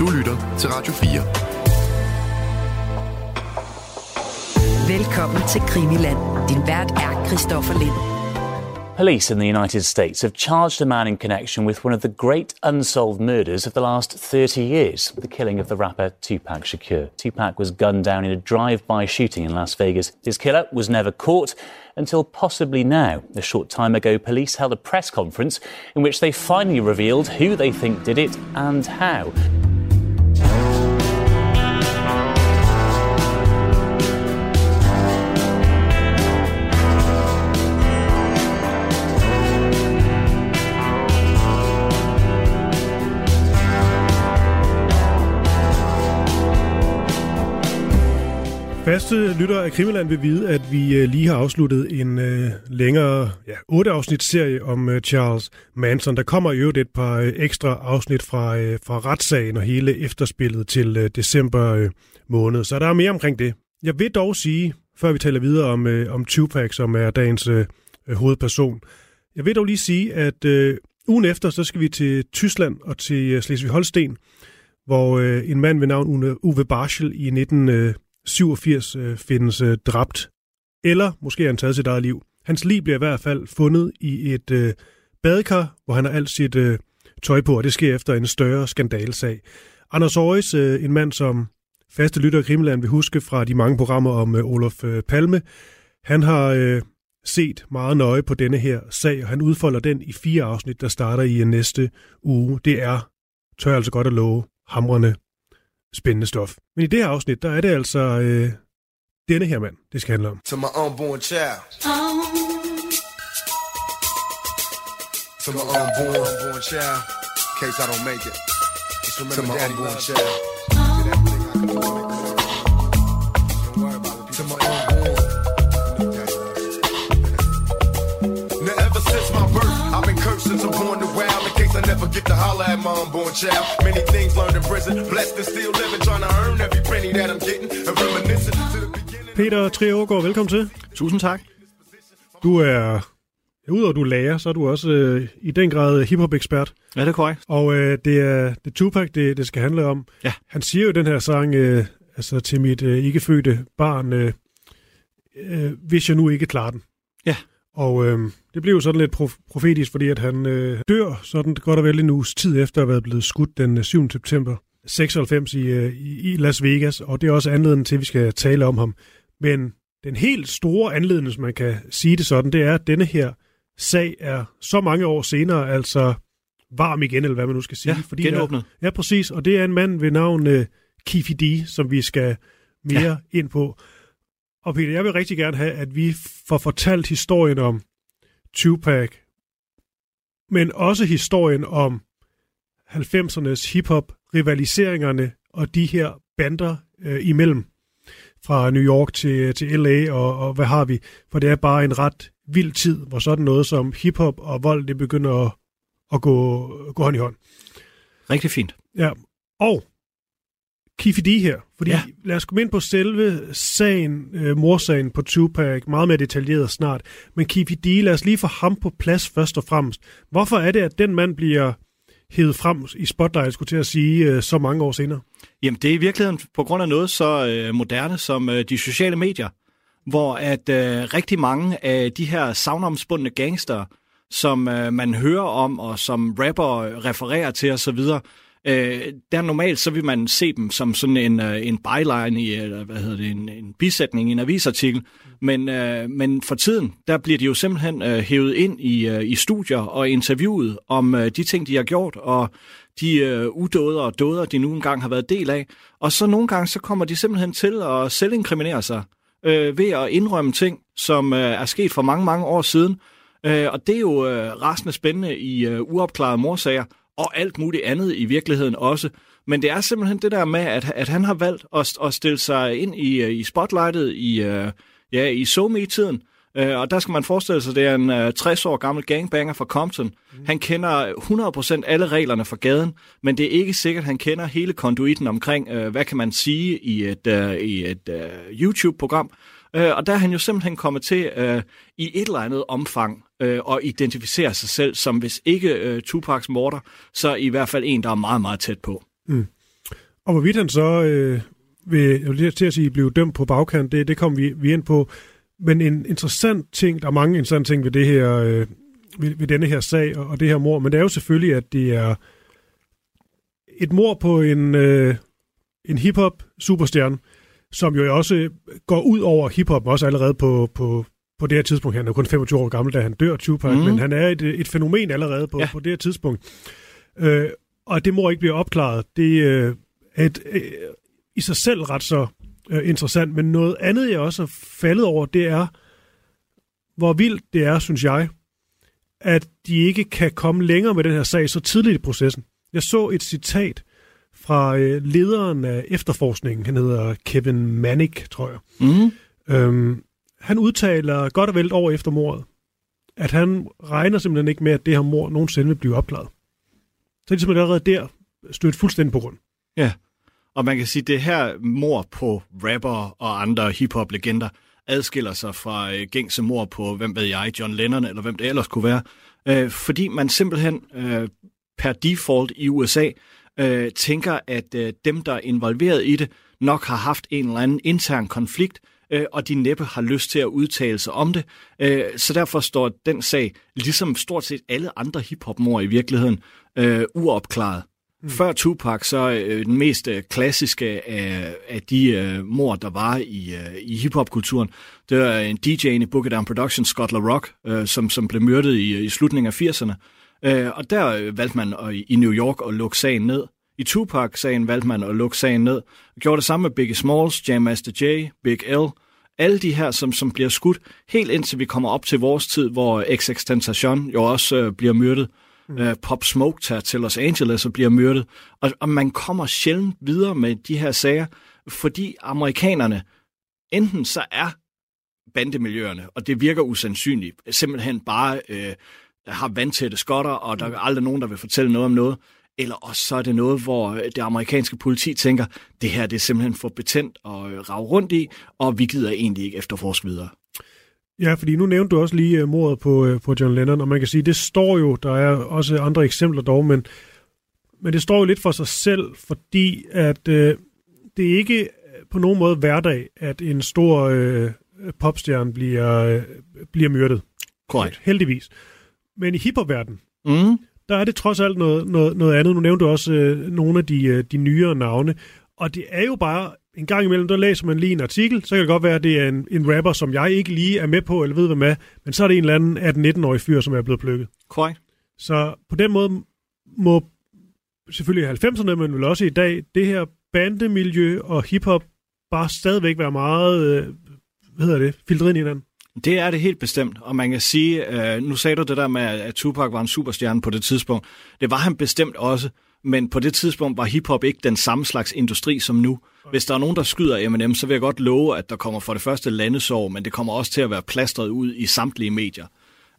Du lytter til Radio 4. Velkommen til Krimiland. Din vært er Christoffer Lind. Police in the United States have charged a man in connection with one of the great unsolved murders of the last 30 years the killing of the rapper Tupac Shakur. Tupac was gunned down in a drive by shooting in Las Vegas. His killer was never caught until possibly now. A short time ago, police held a press conference in which they finally revealed who they think did it and how. Faste lytter af Krimiland vil vide, at vi øh, lige har afsluttet en øh, længere ja, otte afsnit serie om øh, Charles Manson. Der kommer jo et par øh, ekstra afsnit fra, øh, fra retssagen og hele efterspillet til øh, december øh, måned. Så der er mere omkring det. Jeg vil dog sige, før vi taler videre om, øh, om Tupac, som er dagens øh, øh hovedperson, jeg vil dog lige sige, at øh, ugen efter, så skal vi til Tyskland og til øh, Slesvig-Holsten, hvor øh, en mand ved navn Uwe Barschel i 19... Øh, 87 øh, findes øh, dræbt, eller måske er han taget sit eget liv. Hans liv bliver i hvert fald fundet i et øh, badekar, hvor han har alt sit øh, tøj på, og det sker efter en større skandalsag. Anders Aarhus, øh, en mand, som faste lytter af Krimland vil huske fra de mange programmer om øh, Olof øh, Palme, han har øh, set meget nøje på denne her sag, og han udfolder den i fire afsnit, der starter i øh, næste uge. Det er, tør jeg altså godt at love, hamrende spændende stof. Men i det her afsnit, der er det altså øh, denne her mand, det skal handle om. To my unborn child. To my unborn, unborn child. In case I don't make it. Just remember to my unborn child. Get to holler at my unborn child. Many things learned in prison, blessed and still living, trying to earn every penny that I'm getting. And reminiscing to the beginning. Peter Trier velkommen til. Tusind tak. Du er, udover at du er lærer, så er du også øh, i den grad hiphop-ekspert. Ja, det er korrekt. Og øh, det er det Tupac, det, det skal handle om. Ja. Han siger jo den her sang, øh, altså til mit øh, ikke-fødte barn, øh, øh, hvis jeg nu ikke klarer den. Ja. Og øh, det blev jo sådan lidt prof- profetisk, fordi at han øh, dør sådan godt og vel en uges tid efter at være blevet skudt den 7. Øh, september 96 i, øh, i Las Vegas, og det er også anledningen til, at vi skal tale om ham. Men den helt store anledning, som man kan sige det sådan, det er, at denne her sag er så mange år senere, altså varm igen, eller hvad man nu skal sige. Ja, fordi genåbnet. Der, ja, præcis, og det er en mand ved navn uh, Kifi D, som vi skal mere ja. ind på. Og Peter, jeg vil rigtig gerne have, at vi får fortalt historien om Tupac, men også historien om 90'ernes hiphop, rivaliseringerne og de her bander øh, imellem fra New York til, til LA, og, og hvad har vi? For det er bare en ret vild tid, hvor sådan noget som hiphop og vold, det begynder at, at gå, gå hånd i hånd. Rigtig fint. Ja, og Kifidi her, fordi ja. lad os komme ind på selve sagen, øh, morsagen på Tupac, meget mere detaljeret snart. Men Kifidi, lad os lige få ham på plads først og fremmest. Hvorfor er det, at den mand bliver hævet frem i spotlight, skulle til at sige, øh, så mange år senere? Jamen, det er i virkeligheden på grund af noget så øh, moderne som øh, de sociale medier, hvor at øh, rigtig mange af de her savnomspundne gangster, som øh, man hører om, og som rapper refererer til osv., Øh, der normalt så vil man se dem som sådan en, øh, en byline i, eller hvad hedder det, en, en bisætning i en avisartikel. Men, øh, men for tiden, der bliver de jo simpelthen øh, hævet ind i, øh, i studier og interviewet om øh, de ting, de har gjort, og de øh, udåder og dåder, de nu engang har været del af. Og så nogle gange, så kommer de simpelthen til at selvinkriminere sig øh, ved at indrømme ting, som øh, er sket for mange, mange år siden. Øh, og det er jo øh, rasende spændende i øh, uopklarede morsager, og alt muligt andet i virkeligheden også. Men det er simpelthen det der med, at, at han har valgt at, at stille sig ind i, øh, i spotlightet i, uh, ja, i SoMe-tiden. Uh, og der skal man forestille sig, at det er en uh, 60 år gammel gangbanger fra Compton. Mm. Han kender 100% alle reglerne for gaden, men det er ikke sikkert, at han kender hele konduiten omkring, uh, hvad kan man sige i et, uh, i et uh, YouTube-program. Uh, og der er han jo simpelthen kommet til uh, i et eller andet omfang øh, og identificere sig selv som, hvis ikke øh, Tupacs morter, så i hvert fald en, der er meget, meget tæt på. Mm. Og hvorvidt han så øh, vil, jeg vil til at sige, blive dømt på bagkant, det, det kommer vi, vi ind på. Men en interessant ting, der er mange interessante ting ved det her, øh, ved, ved denne her sag og, og det her mor, men det er jo selvfølgelig, at det er et mor på en, øh, en hiphop superstjerne, som jo også går ud over hiphop, også allerede på, på, på det her tidspunkt. Han er kun 25 år gammel, da han dør, Tupac, mm. men han er et, et fænomen allerede på, ja. på det her tidspunkt. Øh, og det må ikke blive opklaret. Det øh, er et, øh, i sig selv ret så øh, interessant, men noget andet, jeg også har faldet over, det er, hvor vildt det er, synes jeg, at de ikke kan komme længere med den her sag så tidligt i processen. Jeg så et citat fra øh, lederen af efterforskningen, han hedder Kevin Manick, tror jeg. Mm. Øhm, han udtaler godt og vel over efter mordet, at han regner simpelthen ikke med, at det her mord nogensinde vil blive opklaret. Så det er simpelthen allerede der stødt fuldstændig på grund. Ja, og man kan sige, at det her mord på rapper og andre hiphop-legender adskiller sig fra øh, gængse mord på, hvem ved jeg, John Lennon, eller hvem det ellers kunne være, øh, fordi man simpelthen øh, per default i USA øh, tænker, at øh, dem, der er involveret i det, nok har haft en eller anden intern konflikt, øh, og de næppe har lyst til at udtale sig om det. Øh, så derfor står den sag, ligesom stort set alle andre hiphop-mor i virkeligheden, øh, uopklaret. Mm. Før Tupac, så øh, den mest øh, klassiske af, af de øh, mor, der var i, øh, i hiphop-kulturen, det var en DJ i Booker Down Production, Scott LaRock, øh, som, som blev myrdet i, i slutningen af 80'erne. Øh, og der øh, valgte man at, i New York at lukke sagen ned. I Tupac-sagen valgte man at lukke sagen ned. Og gjorde det samme med Biggie Smalls, Jam Master Jay, Big L. Alle de her, som, som bliver skudt, helt indtil vi kommer op til vores tid, hvor XXXTentacion jo også øh, bliver myrdet. Mm. Øh, Pop Smoke tager til Los Angeles og bliver myrdet. Og, og man kommer sjældent videre med de her sager, fordi amerikanerne, enten så er bandemiljøerne, og det virker usandsynligt, simpelthen bare øh, har vandtætte skotter, og der er aldrig nogen, der vil fortælle noget om noget. Eller også så er det noget, hvor det amerikanske politi tænker, det her det er simpelthen for betændt at rave rundt i, og vi gider egentlig ikke efterforske videre. Ja, fordi nu nævnte du også lige uh, mordet på, uh, på John Lennon, og man kan sige, det står jo, der er også andre eksempler dog, men, men det står jo lidt for sig selv, fordi at uh, det er ikke på nogen måde hverdag, at en stor uh, popstjerne bliver, uh, bliver myrdet. Korrekt. Heldigvis. Men i hiphopverdenen, mm. Der er det trods alt noget, noget, noget andet. Nu nævnte du også øh, nogle af de, øh, de nyere navne. Og det er jo bare, en gang imellem, der læser man lige en artikel, så kan det godt være, at det er en, en rapper, som jeg ikke lige er med på, eller ved hvad med, men så er det en eller anden 18-19-årig fyr, som er blevet plukket. Korrekt. Så på den måde må selvfølgelig 90'erne, men vel også i dag, det her bandemiljø og hiphop bare stadigvæk være meget, øh, hvad hedder det, filtreret ind i hinanden. Det er det helt bestemt, og man kan sige, øh, nu sagde du det der med, at Tupac var en superstjerne på det tidspunkt. Det var han bestemt også, men på det tidspunkt var hiphop ikke den samme slags industri som nu. Hvis der er nogen, der skyder Eminem, så vil jeg godt love, at der kommer for det første landesår, men det kommer også til at være plastret ud i samtlige medier.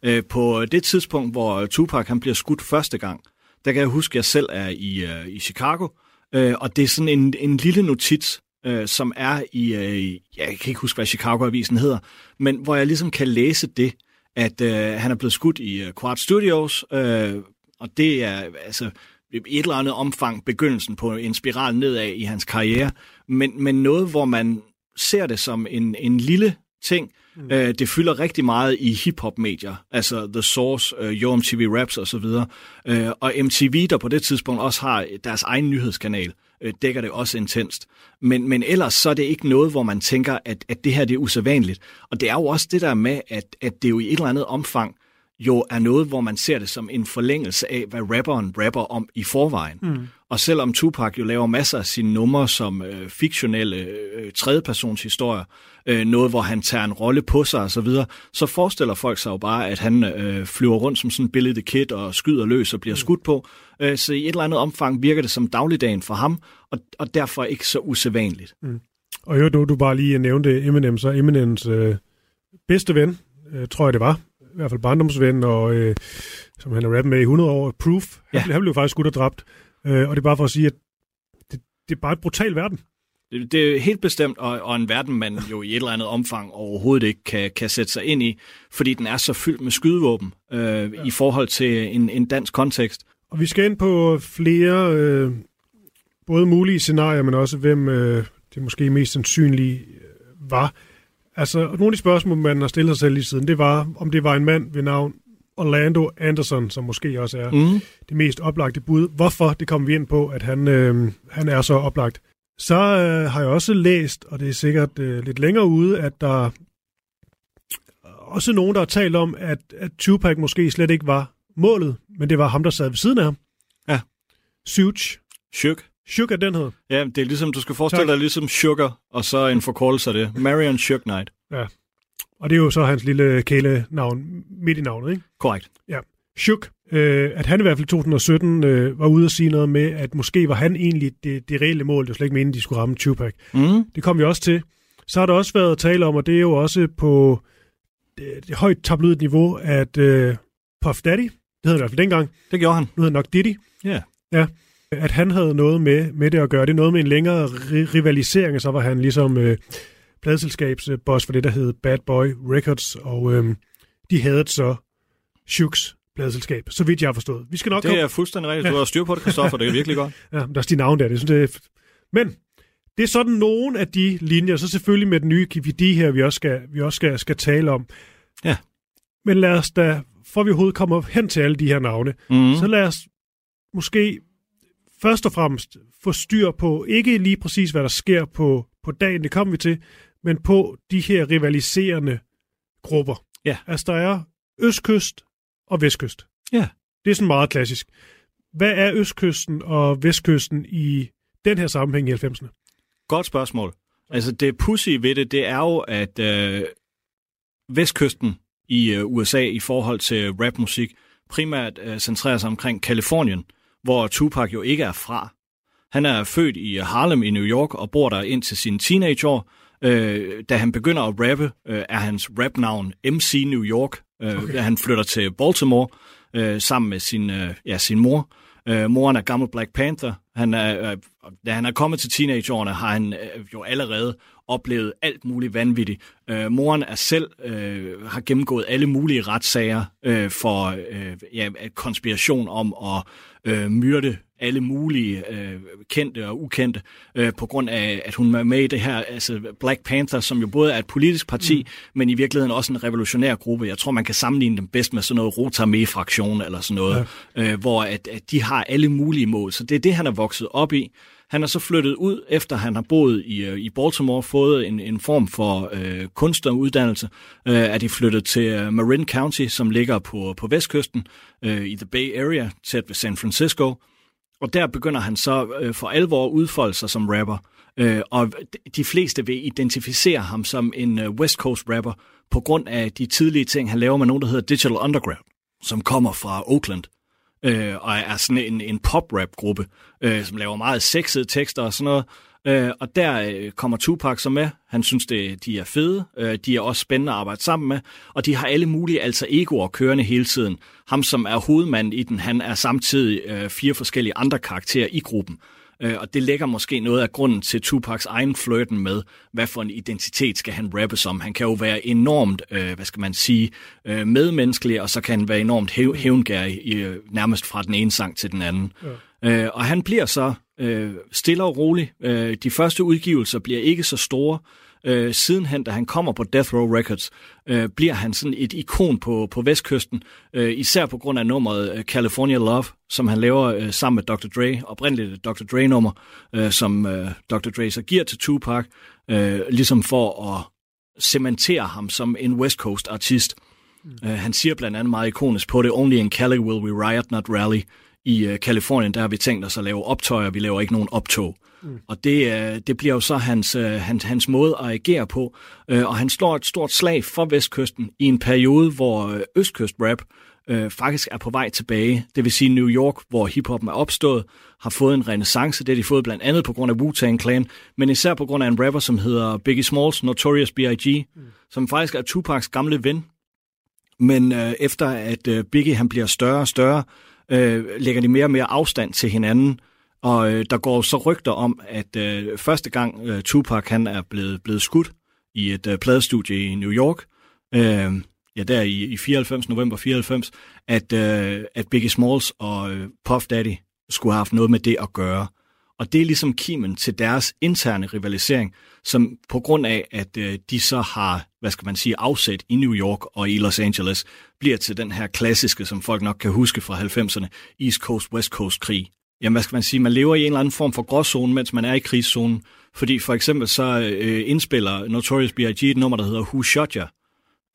Øh, på det tidspunkt, hvor Tupac han bliver skudt første gang, der kan jeg huske, at jeg selv er i, øh, i Chicago, øh, og det er sådan en, en lille notits, øh, som er i, øh, jeg kan ikke huske, hvad Chicago-avisen hedder, men hvor jeg ligesom kan læse det, at øh, han er blevet skudt i uh, Quad Studios, øh, og det er altså i et eller andet omfang begyndelsen på en spiral nedad i hans karriere, men, men noget, hvor man ser det som en, en lille ting, Mm. Øh, det fylder rigtig meget i hip-hop-medier, altså The Source, øh, Yo MTV Raps osv. Øh, og MTV, der på det tidspunkt også har deres egen nyhedskanal, øh, Øh, dækker det også intenst. Men, men ellers så er det ikke noget, hvor man tænker, at, at det her det er usædvanligt. Og det er jo også det der med, at, at det jo i et eller andet omfang jo er noget, hvor man ser det som en forlængelse af, hvad rapperen rapper om i forvejen. Mm. Og selvom Tupac jo laver masser af sine numre som øh, fiktionelle øh, tredjepersons historier, øh, noget hvor han tager en rolle på sig osv., så, videre, så forestiller folk sig jo bare, at han øh, flyver rundt som sådan en Billy the Kid og skyder løs og bliver mm. skudt på. Øh, så i et eller andet omfang virker det som dagligdagen for ham, og, og derfor ikke så usædvanligt. Mm. Og jo, du, du bare lige nævnte Eminem, så Eminems øh, bedste ven, øh, tror jeg det var, i hvert fald barndomsven, og øh, som han har rappet med i 100 år, Proof, ja. han, han blev faktisk skudt og dræbt. Øh, og det er bare for at sige, at det, det er bare et brutal verden. Det, det er helt bestemt, og, og en verden, man jo i et eller andet omfang overhovedet ikke kan, kan sætte sig ind i, fordi den er så fyldt med skydevåben øh, ja. i forhold til en, en dansk kontekst. Og vi skal ind på flere, øh, både mulige scenarier, men også hvem øh, det måske mest sandsynlige øh, var. Altså, nogle af de spørgsmål, man har stillet sig selv i siden, det var, om det var en mand ved navn Orlando Anderson, som måske også er mm. det mest oplagte bud. Hvorfor? Det kommer vi ind på, at han, øh, han er så oplagt. Så øh, har jeg også læst, og det er sikkert øh, lidt længere ude, at der også nogen, der har talt om, at, at Tupac måske slet ikke var målet, men det var ham, der sad ved siden af ham. Ja. Suge. Suge. Sugar, den hed. Ja, det er ligesom, du skal forestille tak. dig ligesom Sugar, og så en forkortelse af det. Marion Suge Knight. Ja. Og det er jo så hans lille kælenavn midt i navnet, ikke? Korrekt. Ja. Suge, øh, at han i hvert fald i 2017 øh, var ude og sige noget med, at måske var han egentlig det, det reelle mål. Det var slet ikke meningen, de skulle ramme Tupac. Mm. Det kom vi også til. Så har der også været tale om, og det er jo også på det, det højt tabloidt niveau, at øh, Puff Daddy, det hed i hvert fald dengang. Det gjorde han. Nu hedder nok Diddy. Ja. Yeah. Ja, at han havde noget med, med det at gøre. Det er noget med en længere ri- rivalisering, og så var han ligesom øh, pladselskabsboss for det, der hed Bad Boy Records, og øh, de havde så Shuks pladselskab, så vidt jeg har forstået. Vi skal nok det er fuldstændig rigtigt. Du har styr på det, Christoffer. Det er virkelig godt. Ja, der er de navn der. Det, synes, det er... Men det er sådan nogle af de linjer, så selvfølgelig med den nye KPD her, vi også skal, vi også skal, skal tale om. Ja. Men lad os da, for vi overhovedet kommer hen til alle de her navne, Mm. så lad os måske først og fremmest få styr på, ikke lige præcis hvad der sker på, på dagen, det kommer vi til, men på de her rivaliserende grupper. Ja. Altså der er østkyst og vestkyst. Ja. Det er sådan meget klassisk. Hvad er østkysten og vestkysten i den her sammenhæng i 90'erne? Godt spørgsmål. Altså, det pussy ved det, det er jo, at øh, vestkysten i øh, USA i forhold til rapmusik primært øh, centrerer sig omkring Kalifornien, hvor Tupac jo ikke er fra. Han er født i Harlem i New York og bor der indtil sine teenageår. Øh, da han begynder at rappe, øh, er hans rapnavn MC New York. Øh, okay. Han flytter til Baltimore øh, sammen med sin, øh, ja, sin mor. Øh, moren er gammel Black Panther. Han er, øh, da han er kommet til teenageårene, har han øh, jo allerede oplevet alt muligt vanvittigt. Øh, moren er selv øh, har gennemgået alle mulige retssager øh, for øh, ja, konspiration om at øh, myrde alle mulige øh, kendte og ukendte, øh, på grund af, at hun er med i det her, altså Black Panther, som jo både er et politisk parti, mm. men i virkeligheden også en revolutionær gruppe. Jeg tror, man kan sammenligne dem bedst med sådan noget Rotary-fraktion eller sådan noget, ja. øh, hvor at, at de har alle mulige mål. Så det er det, han er vokset op i. Han er så flyttet ud, efter han har boet i, øh, i Baltimore, fået en, en form for øh, kunstuddannelse, øh, er de flyttet til øh, Marin County, som ligger på, på vestkysten øh, i The Bay Area, tæt ved San Francisco. Og der begynder han så øh, for alvor at udfolde sig som rapper. Øh, og de fleste vil identificere ham som en øh, West Coast rapper på grund af de tidlige ting, han laver med nogen, der hedder Digital Underground, som kommer fra Oakland øh, og er sådan en, en pop-rap-gruppe, øh, som laver meget sexede tekster og sådan noget. Øh, og der øh, kommer Tupac så med. Han synes, det, de er fede. Øh, de er også spændende at arbejde sammen med. Og de har alle mulige altså egoer kørende hele tiden. Ham, som er hovedmanden i den, han er samtidig øh, fire forskellige andre karakterer i gruppen. Øh, og det lægger måske noget af grunden til Tupacs egen flirten med, hvad for en identitet skal han rappe som. Han kan jo være enormt, øh, hvad skal man sige, øh, medmenneskelig, og så kan han være enormt hæv- hævngærig, øh, nærmest fra den ene sang til den anden. Ja. Øh, og han bliver så øh, stille og rolig. Øh, de første udgivelser bliver ikke så store. Øh, sidenhen, da han kommer på Death Row Records, øh, bliver han sådan et ikon på, på vestkysten, øh, især på grund af nummeret California Love, som han laver øh, sammen med Dr. Dre, oprindeligt et Dr. Dre-nummer, øh, som øh, Dr. Dre så giver til Tupac, øh, ligesom for at cementere ham som en West Coast artist. Mm. Uh, han siger blandt andet meget ikonisk på det, Only in Cali will we riot, not rally. I Kalifornien, der har vi tænkt os at lave optøjer, vi laver ikke nogen optog. Mm. Og det, uh, det bliver jo så hans, uh, hans, hans måde at agere på. Og han slår et stort slag for Vestkysten i en periode, hvor Østkyst-rap uh, faktisk er på vej tilbage. Det vil sige New York, hvor hiphoppen er opstået, har fået en renaissance. Det har de fået blandt andet på grund af Wu-Tang Clan, men især på grund af en rapper, som hedder Biggie Smalls, Notorious B.I.G., mm. som faktisk er Tupacs gamle ven. Men øh, efter at øh, Biggie han bliver større og større, øh, øh, lægger de mere og mere afstand til hinanden. Og øh, der går så rygter om, at øh, første gang øh, Tupac han er blevet, blevet skudt i et øh, pladestudie i New York, øh, ja der i, i 94, november 94, at, øh, at Biggie Smalls og øh, Puff Daddy skulle have haft noget med det at gøre. Og det er ligesom kimen til deres interne rivalisering, som på grund af, at øh, de så har, hvad skal man sige, afsæt i New York og i Los Angeles, bliver til den her klassiske, som folk nok kan huske fra 90'erne, East Coast-West Coast-krig. Jamen, hvad skal man sige, man lever i en eller anden form for gråzone, mens man er i krigszonen. Fordi for eksempel så øh, indspiller Notorious B.I.G. et nummer, der hedder Who Shot Ya?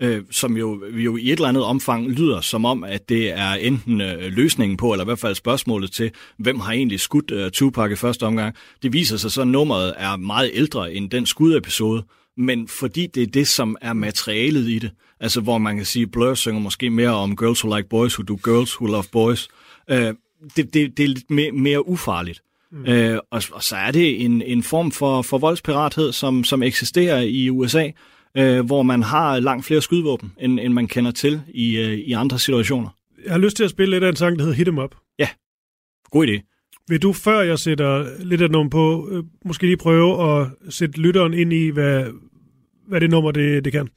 øh, som jo, jo i et eller andet omfang lyder som om, at det er enten øh, løsningen på, eller i hvert fald spørgsmålet til, hvem har egentlig skudt øh, Tupac i første omgang. Det viser sig så, at nummeret er meget ældre end den skudepisode, men fordi det er det, som er materialet i det, altså hvor man kan sige, Blur synger måske mere om girls who like boys, who do girls who love boys, øh, det, det, det er lidt mere, mere ufarligt. Mm. Øh, og, og så er det en, en form for, for voldspirathed, som, som eksisterer i USA, øh, hvor man har langt flere skydevåben, end, end man kender til i, øh, i andre situationer. Jeg har lyst til at spille lidt af en sang, der hedder Hit 'em Up. Ja, god idé. Vil du, før jeg sætter lidt af nummer på, øh, måske lige prøve at sætte lytteren ind i, hvad, hvad det nummer det, det kan?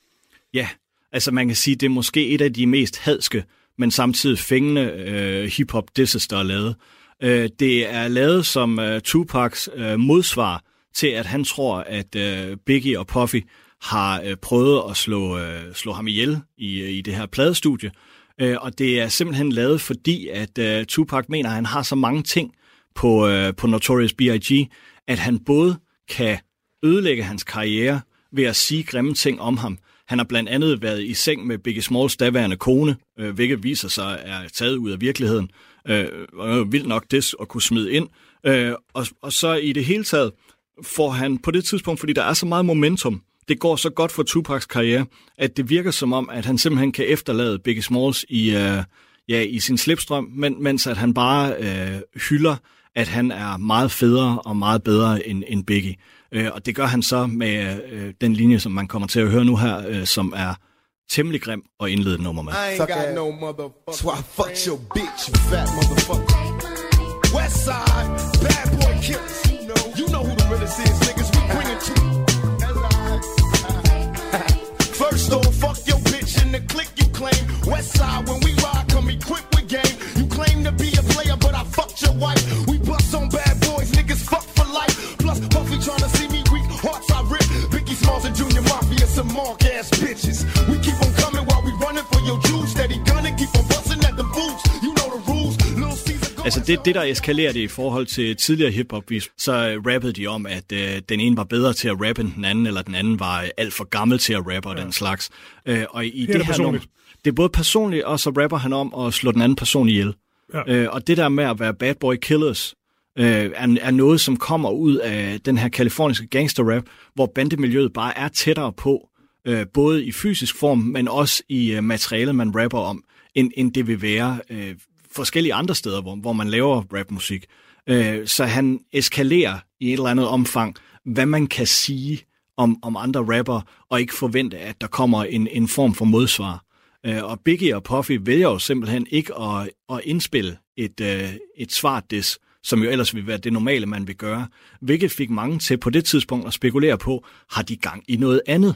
Ja, altså man kan sige, det er måske et af de mest hadske, men samtidig fængende øh, hip-hop disses, der er lavet. Øh, det er lavet som øh, Tupacs øh, modsvar til, at han tror, at øh, Biggie og Puffy har øh, prøvet at slå, øh, slå ham ihjel i, øh, i det her pladestudie. Øh, og det er simpelthen lavet, fordi at øh, Tupac mener, at han har så mange ting på, øh, på Notorious B.I.G., at han både kan ødelægge hans karriere ved at sige grimme ting om ham. Han har blandt andet været i seng med Biggie Smalls daværende kone, øh, hvilket viser sig er taget ud af virkeligheden. Øh, og øh, vildt nok det at kunne smide ind. Øh, og, og så i det hele taget får han på det tidspunkt, fordi der er så meget momentum, det går så godt for Tupacs karriere, at det virker som om, at han simpelthen kan efterlade Biggie Smalls i, øh, ja, i sin slipstrøm, men, mens at han bare øh, hylder, at han er meget federe og meget bedre end, end Biggie. Øh, og det gør han så med øh, den linje, som man kommer til at høre nu her, øh, som er temmelig grim og indlede nummer med. I ain't got no motherfucker. So I fucked your bitch, you fat motherfucker. Det, det, der eskalerer det i forhold til tidligere hiphop, så rappede de om, at øh, den ene var bedre til at rappe end den anden, eller den anden var alt for gammel til at rappe og ja. den slags. Øh, og i det, det her nummer, det er både personligt, og så rapper han om at slå den anden person ihjel. Ja. Øh, og det der med at være bad boy killers, øh, er, er noget, som kommer ud af den her kaliforniske gangster-rap, hvor bandemiljøet bare er tættere på, øh, både i fysisk form, men også i øh, materialet, man rapper om, end, end det vil være øh, forskellige andre steder, hvor, hvor man laver rapmusik. Øh, så han eskalerer i et eller andet omfang, hvad man kan sige om, om andre rapper, og ikke forvente, at der kommer en, en form for modsvar. Øh, og Biggie og Puffy vælger jo simpelthen ikke at, at indspille et, øh, et svart des, som jo ellers ville være det normale, man vil gøre, hvilket fik mange til på det tidspunkt at spekulere på, har de gang i noget andet?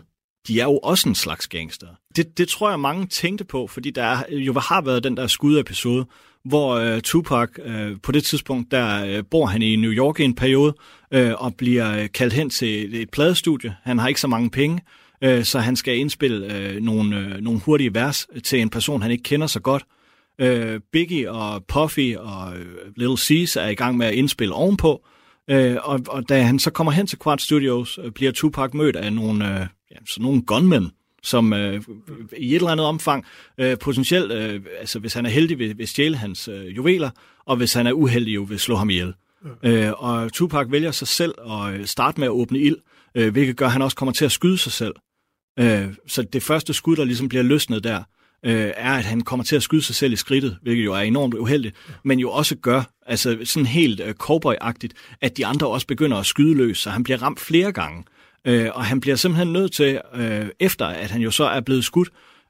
De er jo også en slags gangster. Det, det tror jeg, mange tænkte på, fordi der jo har været den der skudepisode, hvor øh, Tupac øh, på det tidspunkt, der øh, bor han i New York i en periode, øh, og bliver øh, kaldt hen til et pladestudie. Han har ikke så mange penge, øh, så han skal indspille øh, nogle, øh, nogle hurtige vers til en person, han ikke kender så godt. Øh, Biggie og Puffy og øh, Little C's er i gang med at indspille ovenpå, øh, og, og da han så kommer hen til Quad Studios, øh, bliver Tupac mødt af nogle, øh, ja, sådan nogle gunmen, som øh, i et eller andet omfang øh, potentielt, øh, altså hvis han er heldig, vil, vil stjæle hans øh, juveler, og hvis han er uheldig, jo vil slå ham ihjel. Ja. Øh, og Tupac vælger sig selv at øh, starte med at åbne ild, øh, hvilket gør, at han også kommer til at skyde sig selv. Øh, så det første skud, der ligesom bliver løsnet der, øh, er, at han kommer til at skyde sig selv i skridtet, hvilket jo er enormt uheldigt, ja. men jo også gør, altså sådan helt øh, cowboy-agtigt, at de andre også begynder at skyde løs, så han bliver ramt flere gange. Øh, og han bliver simpelthen nødt til, øh, efter at han jo så er blevet skudt,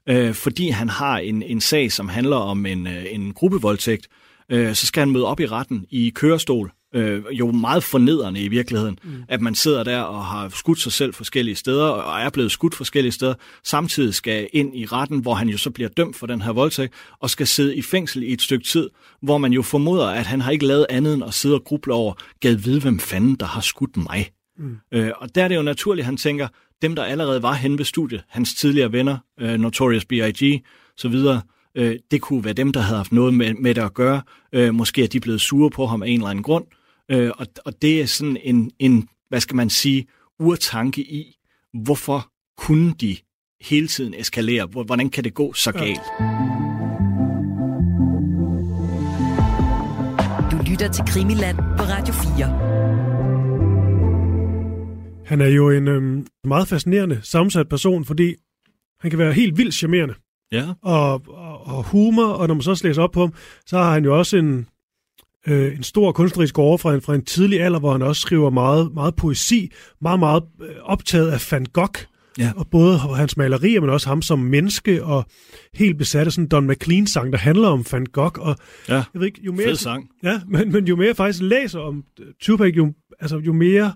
øh, fordi han har en, en sag, som handler om en, øh, en gruppevoldtægt, øh, så skal han møde op i retten i kørestol, øh, jo meget fornedrende i virkeligheden, mm. at man sidder der og har skudt sig selv forskellige steder, og er blevet skudt forskellige steder, samtidig skal ind i retten, hvor han jo så bliver dømt for den her voldtægt, og skal sidde i fængsel i et stykke tid, hvor man jo formoder, at han har ikke lavet andet end at sidde og gruble over, gad vide, hvem fanden, der har skudt mig. Mm. Øh, og der er det jo naturligt, han tænker, dem, der allerede var henne ved studiet, hans tidligere venner, øh, Notorious B.I.G., så videre, øh, det kunne være dem, der havde haft noget med, med det at gøre. Øh, måske er de blevet sure på ham af en eller anden grund. Øh, og, og det er sådan en, en, hvad skal man sige, urtanke i, hvorfor kunne de hele tiden eskalere? Hvordan kan det gå så galt? Du lytter til Krimiland på Radio 4. Han er jo en øhm, meget fascinerende sammensat person, fordi han kan være helt vildt charmerende. Ja. Og, og, og humor, og når man så læser op på ham, så har han jo også en, øh, en stor kunstnerisk over fra en, fra en tidlig alder, hvor han også skriver meget, meget poesi, meget, meget øh, optaget af Van Gogh, Ja. og både hans malerier, men også ham som menneske, og helt besat af sådan Don McLean-sang, der handler om Van Gogh, og Ja, jeg ved ikke, jo mere, fed sang. Ja, men, men jo mere jeg faktisk læser om Tupac, jo, altså, jo mere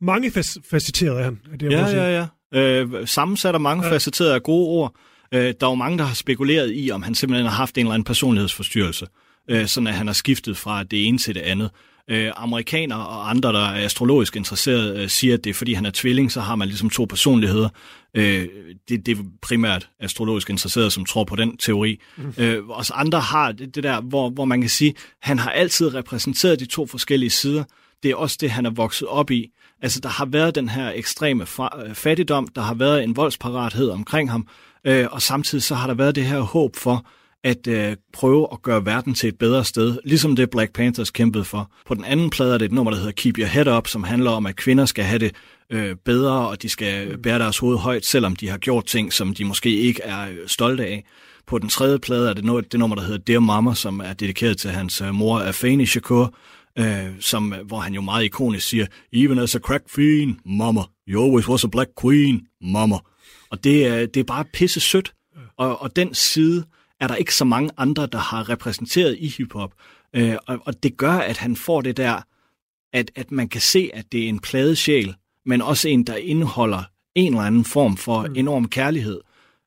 mange facetteret er han. Er det. Ja, ja, ja. Øh, sammensat af mange Ja. facetterede af gode ord. Øh, der er jo mange, der har spekuleret i, om han simpelthen har haft en eller anden personlighedsforstyrrelse. Øh, sådan at han har skiftet fra det ene til det andet. Øh, amerikanere og andre, der er astrologisk interesserede, øh, siger, at det er fordi han er tvilling, så har man ligesom to personligheder. Øh, det, det er primært astrologisk interesserede, som tror på den teori. Mm. Øh, os andre har det, det der, hvor, hvor man kan sige, han har altid repræsenteret de to forskellige sider. Det er også det, han er vokset op i. Altså, der har været den her ekstreme øh, fattigdom, der har været en voldsparathed omkring ham, øh, og samtidig så har der været det her håb for at øh, prøve at gøre verden til et bedre sted, ligesom det Black Panthers kæmpede for. På den anden plade er det et nummer, der hedder Keep Your Head Up, som handler om, at kvinder skal have det øh, bedre, og de skal bære deres hoved højt, selvom de har gjort ting, som de måske ikke er øh, stolte af. På den tredje plade er det noget, det nummer, der hedder Dear Mama, som er dedikeret til hans øh, mor, Afeni Shakur, øh, som, hvor han jo meget ikonisk siger, Even as a crack fiend, mama, you always was a black queen, mama. Og det, er- det er bare pisse sødt. Og, og den side er der ikke så mange andre, der har repræsenteret i hiphop. Øh, og, og det gør, at han får det der, at, at man kan se, at det er en pladesjæl, men også en, der indeholder en eller anden form for mm. enorm kærlighed.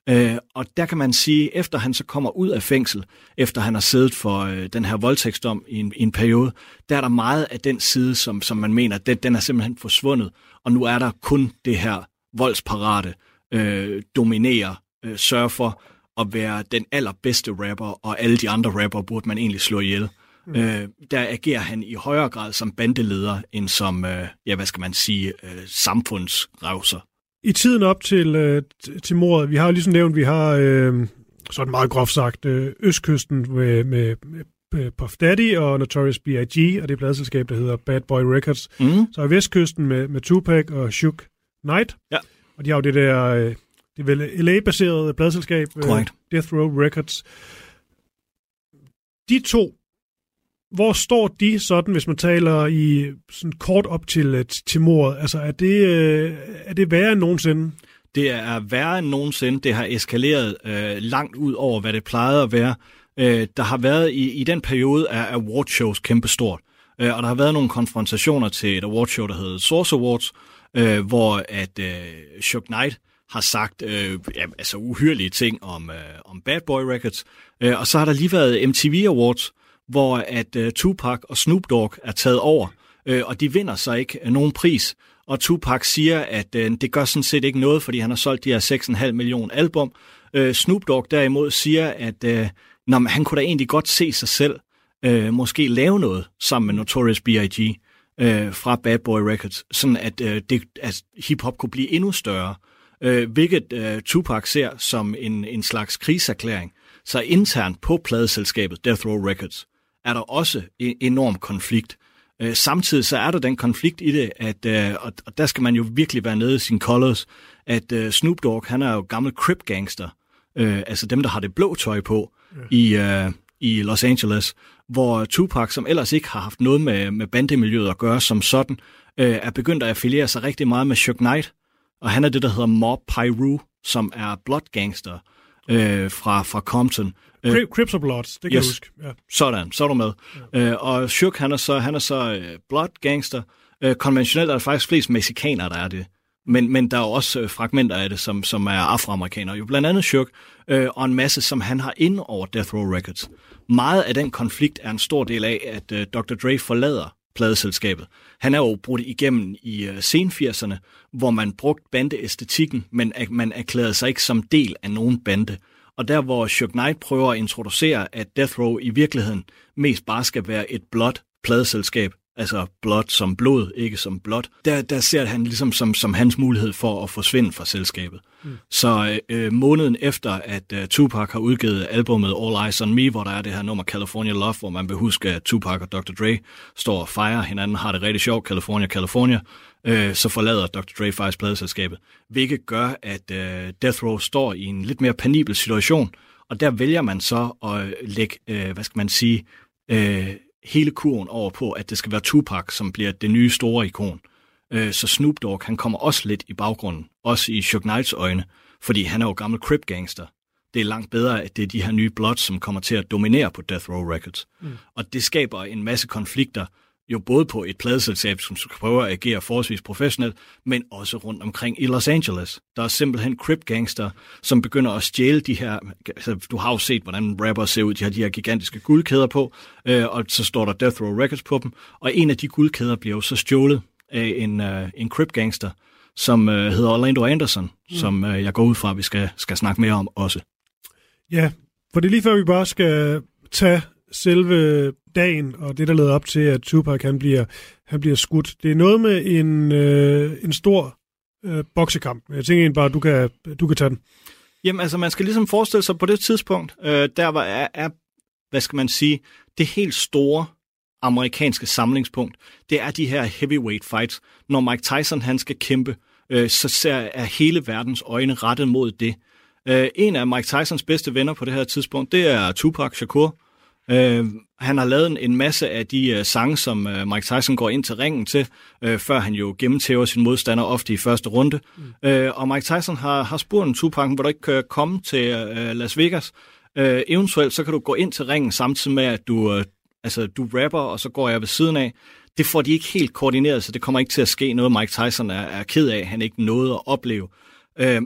Øh, og der kan man sige, efter han så kommer ud af fængsel, efter han har siddet for øh, den her voldtægtsdom i en, i en periode, der er der meget af den side, som, som man mener, den, den er simpelthen forsvundet. Og nu er der kun det her voldsparate, øh, dominere, øh, sørge for at være den allerbedste rapper, og alle de andre rapper burde man egentlig slå ihjel. Mm. Øh, der agerer han i højere grad som bandeleder, end som, øh, ja, hvad skal man sige, øh, samfundsrevser. I tiden op til, øh, til mordet, vi har jo ligesom nævnt, vi har øh, sådan meget groft sagt øh, Østkysten med, med, med Puff Daddy og Notorious B.I.G. og det pladselskab, der hedder Bad Boy Records. Mm. Så er Vestkysten med, med Tupac og Shook Knight. Ja. Og de har jo det der, øh, det er vel LA-baserede pladselskab, øh. Death Row Records. De to, hvor står de sådan, hvis man taler i sådan kort op til, øh, til mordet? Altså, er det, øh, er det værre end nogensinde? Det er værre end nogensinde. Det har eskaleret øh, langt ud over, hvad det plejede at være. Øh, der har været i, i den periode af awardshows kæmpestort. Øh, og der har været nogle konfrontationer til et awardshow, der hedder Source Awards, øh, hvor at øh, Shook Knight har sagt øh, ja, altså uhyrlige ting om, øh, om Bad Boy Records. Øh, og så har der lige været MTV Awards, hvor at øh, Tupac og Snoop Dogg er taget over, øh, og de vinder så ikke øh, nogen pris. Og Tupac siger, at øh, det gør sådan set ikke noget, fordi han har solgt de her 6,5 millioner album. Øh, Snoop Dogg derimod siger, at øh, nå, men han kunne da egentlig godt se sig selv øh, måske lave noget sammen med Notorious B.I.G. Øh, fra Bad Boy Records, sådan at, øh, det, at hiphop kunne blive endnu større, øh, hvilket øh, Tupac ser som en, en slags kriserklæring, Så internt på pladeselskabet Death Row Records er der også en enorm konflikt. Øh, samtidig så er der den konflikt i det, at, øh, og, og der skal man jo virkelig være nede i sin colors, at øh, Snoop Dogg, han er jo gammel crip gangster, øh, altså dem, der har det blå tøj på ja. i, øh, i Los Angeles, hvor Tupac, som ellers ikke har haft noget med, med bandemiljøet at gøre som sådan, øh, er begyndt at affiliere sig rigtig meget med Shook Knight, og han er det, der hedder Mob Pyru, som er blood gangster, øh, fra, fra Compton. Øh, Cri- Crips og Bloods, det kan Yes. jeg huske. Ja. Sådan, så er du med. Ja. Øh, og Shook, han er så, han er så øh, blood gangster. Øh, konventionelt er der faktisk flest mexikanere, der er det. Men, men der er jo også øh, fragmenter af det, som, som er afroamerikanere. Jo blandt andet Shook, øh, og en masse, som han har ind over Death Row Records. Meget af den konflikt er en stor del af, at øh, Dr. Dre forlader pladeselskabet. Han er jo brudt igennem i øh, sen 80'erne, hvor man brugte bandeæstetikken, men at man erklærede sig ikke som del af nogen bande. Og der, hvor Chuck Knight prøver at introducere, at Death Row i virkeligheden mest bare skal være et blot pladeselskab, altså blot som blod, ikke som blot, der, der ser han ligesom som, som hans mulighed for at forsvinde fra selskabet. Mm. Så øh, måneden efter, at uh, Tupac har udgivet albumet All Eyes on Me, hvor der er det her nummer California Love, hvor man vil huske, at Tupac og Dr. Dre står og fejrer hinanden, har det rigtig sjovt, California, California, øh, så forlader Dr. Dre faktisk pladeselskabet, hvilket gør, at øh, Death Row står i en lidt mere penibel situation, og der vælger man så at lægge, øh, hvad skal man sige, øh, hele kurven over på, at det skal være Tupac, som bliver det nye store ikon. Øh, så Snoop Dogg, han kommer også lidt i baggrunden, også i Shook Knights øjne, fordi han er jo gammel Crip gangster. Det er langt bedre, at det er de her nye Bloods, som kommer til at dominere på Death Row Records. Mm. Og det skaber en masse konflikter, jo både på et pladeselskab, som skal prøve at agere forholdsvis professionelt, men også rundt omkring i Los Angeles. Der er simpelthen crip gangster, som begynder at stjæle de her... Altså, du har jo set, hvordan rapper ser ud. De har de her gigantiske guldkæder på, øh, og så står der Death Row Records på dem. Og en af de guldkæder bliver jo så stjålet af en, øh, en crip gangster, som øh, hedder Orlando Anderson, mm. som øh, jeg går ud fra, at vi skal, skal snakke mere om også. Ja, for det er lige før vi bare skal tage selve dagen og det, der leder op til, at Tupac han bliver, han bliver skudt. Det er noget med en, øh, en stor øh, boksekamp. Jeg tænker egentlig bare, at du kan, du kan tage den. Jamen altså, man skal ligesom forestille sig på det tidspunkt, øh, der var, er, er, hvad skal man sige, det helt store amerikanske samlingspunkt, det er de her heavyweight fights. Når Mike Tyson han skal kæmpe, øh, så ser, er hele verdens øjne rettet mod det. Øh, en af Mike Tysons bedste venner på det her tidspunkt, det er Tupac Shakur. Øh, han har lavet en, en masse af de uh, sange, som uh, Mike Tyson går ind til ringen til, uh, før han jo gennemtæver sin modstander ofte i første runde. Mm. Uh, og Mike Tyson har, har spurgt en Tupac, hvor du ikke uh, komme til uh, Las Vegas. Uh, eventuelt så kan du gå ind til ringen samtidig med, at du, uh, altså, du rapper, og så går jeg ved siden af. Det får de ikke helt koordineret, så det kommer ikke til at ske noget, Mike Tyson er, er ked af, han ikke nåede at opleve. Uh,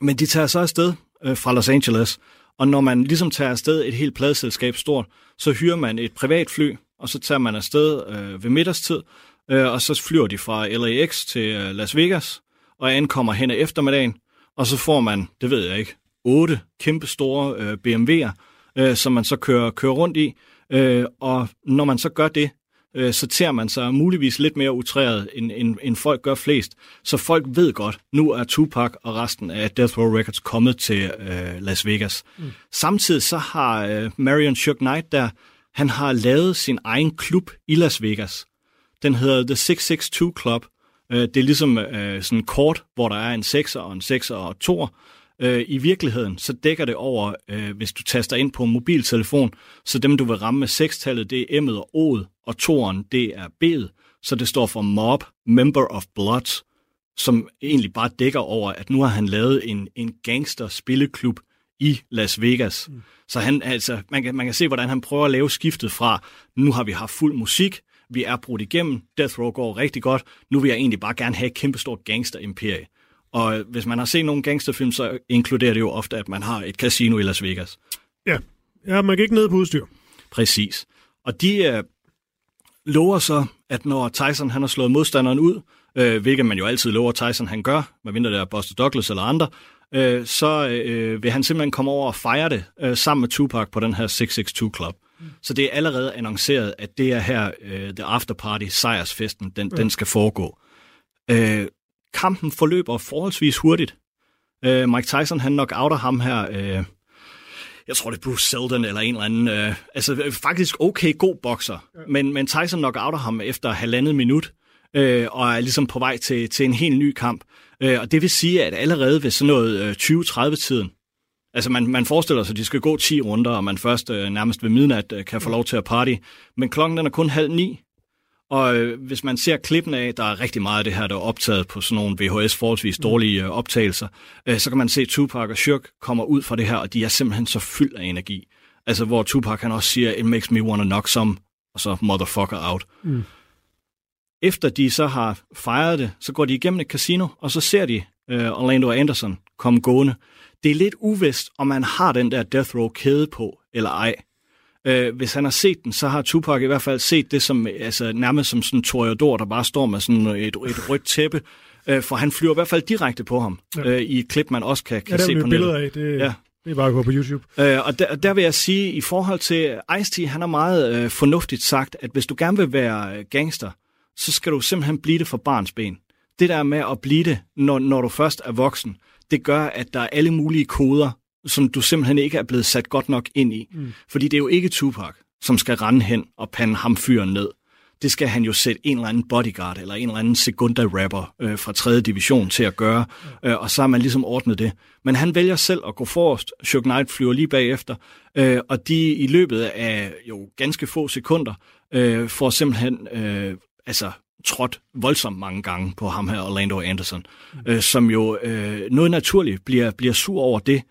men de tager så afsted uh, fra Los Angeles, og når man ligesom tager afsted et helt pladeselskab stort, så hyrer man et privatfly, og så tager man afsted øh, ved middagstid, øh, og så flyver de fra LAX til øh, Las Vegas, og ankommer hen ad eftermiddagen, og så får man, det ved jeg ikke, otte kæmpe store øh, BMW'er, øh, som man så kører, kører rundt i, øh, og når man så gør det, øh, så tager man sig muligvis lidt mere utræret, end, end, end folk gør flest. Så folk ved godt, nu er Tupac og resten af Death Row Records kommet til øh, Las Vegas. Mm. Samtidig så har øh, Marion Shook Knight der, han har lavet sin egen klub i Las Vegas. Den hedder The 662 Club. Øh, det er ligesom øh, sådan en kort, hvor der er en 6'er og en 6'er og 2'er. Øh, I virkeligheden, så dækker det over, øh, hvis du taster ind på en mobiltelefon, så dem, du vil ramme med 6-tallet, det er M'et og O'et, og toeren, det er B'et, så det står for Mob, Member of Blood, som egentlig bare dækker over, at nu har han lavet en, en gangster-spilleklub i Las Vegas. Mm. Så han, altså, man, kan, man kan se, hvordan han prøver at lave skiftet fra, nu har vi haft fuld musik, vi er brudt igennem, Death Row går rigtig godt, nu vil jeg egentlig bare gerne have et kæmpestort gangster-imperie. Og hvis man har set nogle gangsterfilm, så inkluderer det jo ofte, at man har et casino i Las Vegas. Ja, ja man kan ikke ned på udstyr. Præcis. Og de øh, lover så, at når Tyson han har slået modstanderen ud, øh, hvilket man jo altid lover Tyson han gør, medmindre det er Buster Douglas eller andre, øh, så øh, vil han simpelthen komme over og fejre det øh, sammen med Tupac på den her 662 Club. Mm. Så det er allerede annonceret, at det er her, øh, The After Party, sejrsfesten, den, mm. den skal foregå. Øh, kampen forløber forholdsvis hurtigt. Øh, Mike Tyson, han nok outer ham her, øh, jeg tror det er Bruce Seldon eller en eller anden, øh, altså faktisk okay god bokser, ja. men, men Tyson nok outer ham efter halvandet minut, øh, og er ligesom på vej til, til en helt ny kamp. Øh, og det vil sige, at allerede ved sådan noget øh, 20-30-tiden, altså man, man forestiller sig, at de skal gå 10 runder, og man først øh, nærmest ved midnat øh, kan få lov til at party, men klokken den er kun halv ni, Og øh, hvis man ser klippen af, der er rigtig meget af det her, der er optaget på sådan nogle VHS forholdsvis dårlige øh, optagelser, øh, så kan man se, at Tupac og Shirk kommer ud fra det her, og de er simpelthen så fyldt af energi. Altså hvor Tupac han også siger, it makes me wanna knock some, og så motherfucker out. Mm. Efter de så har fejret det, så går de igennem et casino, og så ser de øh, Orlando Anderson komme gående. Det er lidt uvist, om man har den der Death Row kæde på, eller ej. Øh, hvis han har set den, så har Tupac i hvert fald set det som altså, nærmest som sådan en toreador, der bare står med sådan et, et rødt tæppe, øh, for han flyver i hvert fald direkte på ham ja. øh, i et klip, man også kan, kan ja, se på nettet. Af. Det, ja. det er bare at gå på YouTube. Øh, og der, der vil jeg sige, i forhold til Ice-T, han har meget øh, fornuftigt sagt, at hvis du gerne vil være øh, gangster, så skal du simpelthen blive det for barns ben. Det der med at blive det, når, når du først er voksen, det gør, at der er alle mulige koder, som du simpelthen ikke er blevet sat godt nok ind i. Mm. Fordi det er jo ikke Tupac, som skal rende hen og pande ham fyren ned. Det skal han jo sætte en eller anden bodyguard eller en eller anden sekunda-rapper øh, fra 3. division til at gøre, øh, og så har man ligesom ordnet det. Men han vælger selv at gå forrest. Suge Knight flyver lige bagefter, øh, og de i løbet af jo ganske få sekunder øh, får simpelthen øh, altså trådt voldsomt mange gange på ham her, Orlando Anderson, mm. øh, som jo øh, noget naturligt bliver, bliver sur over det.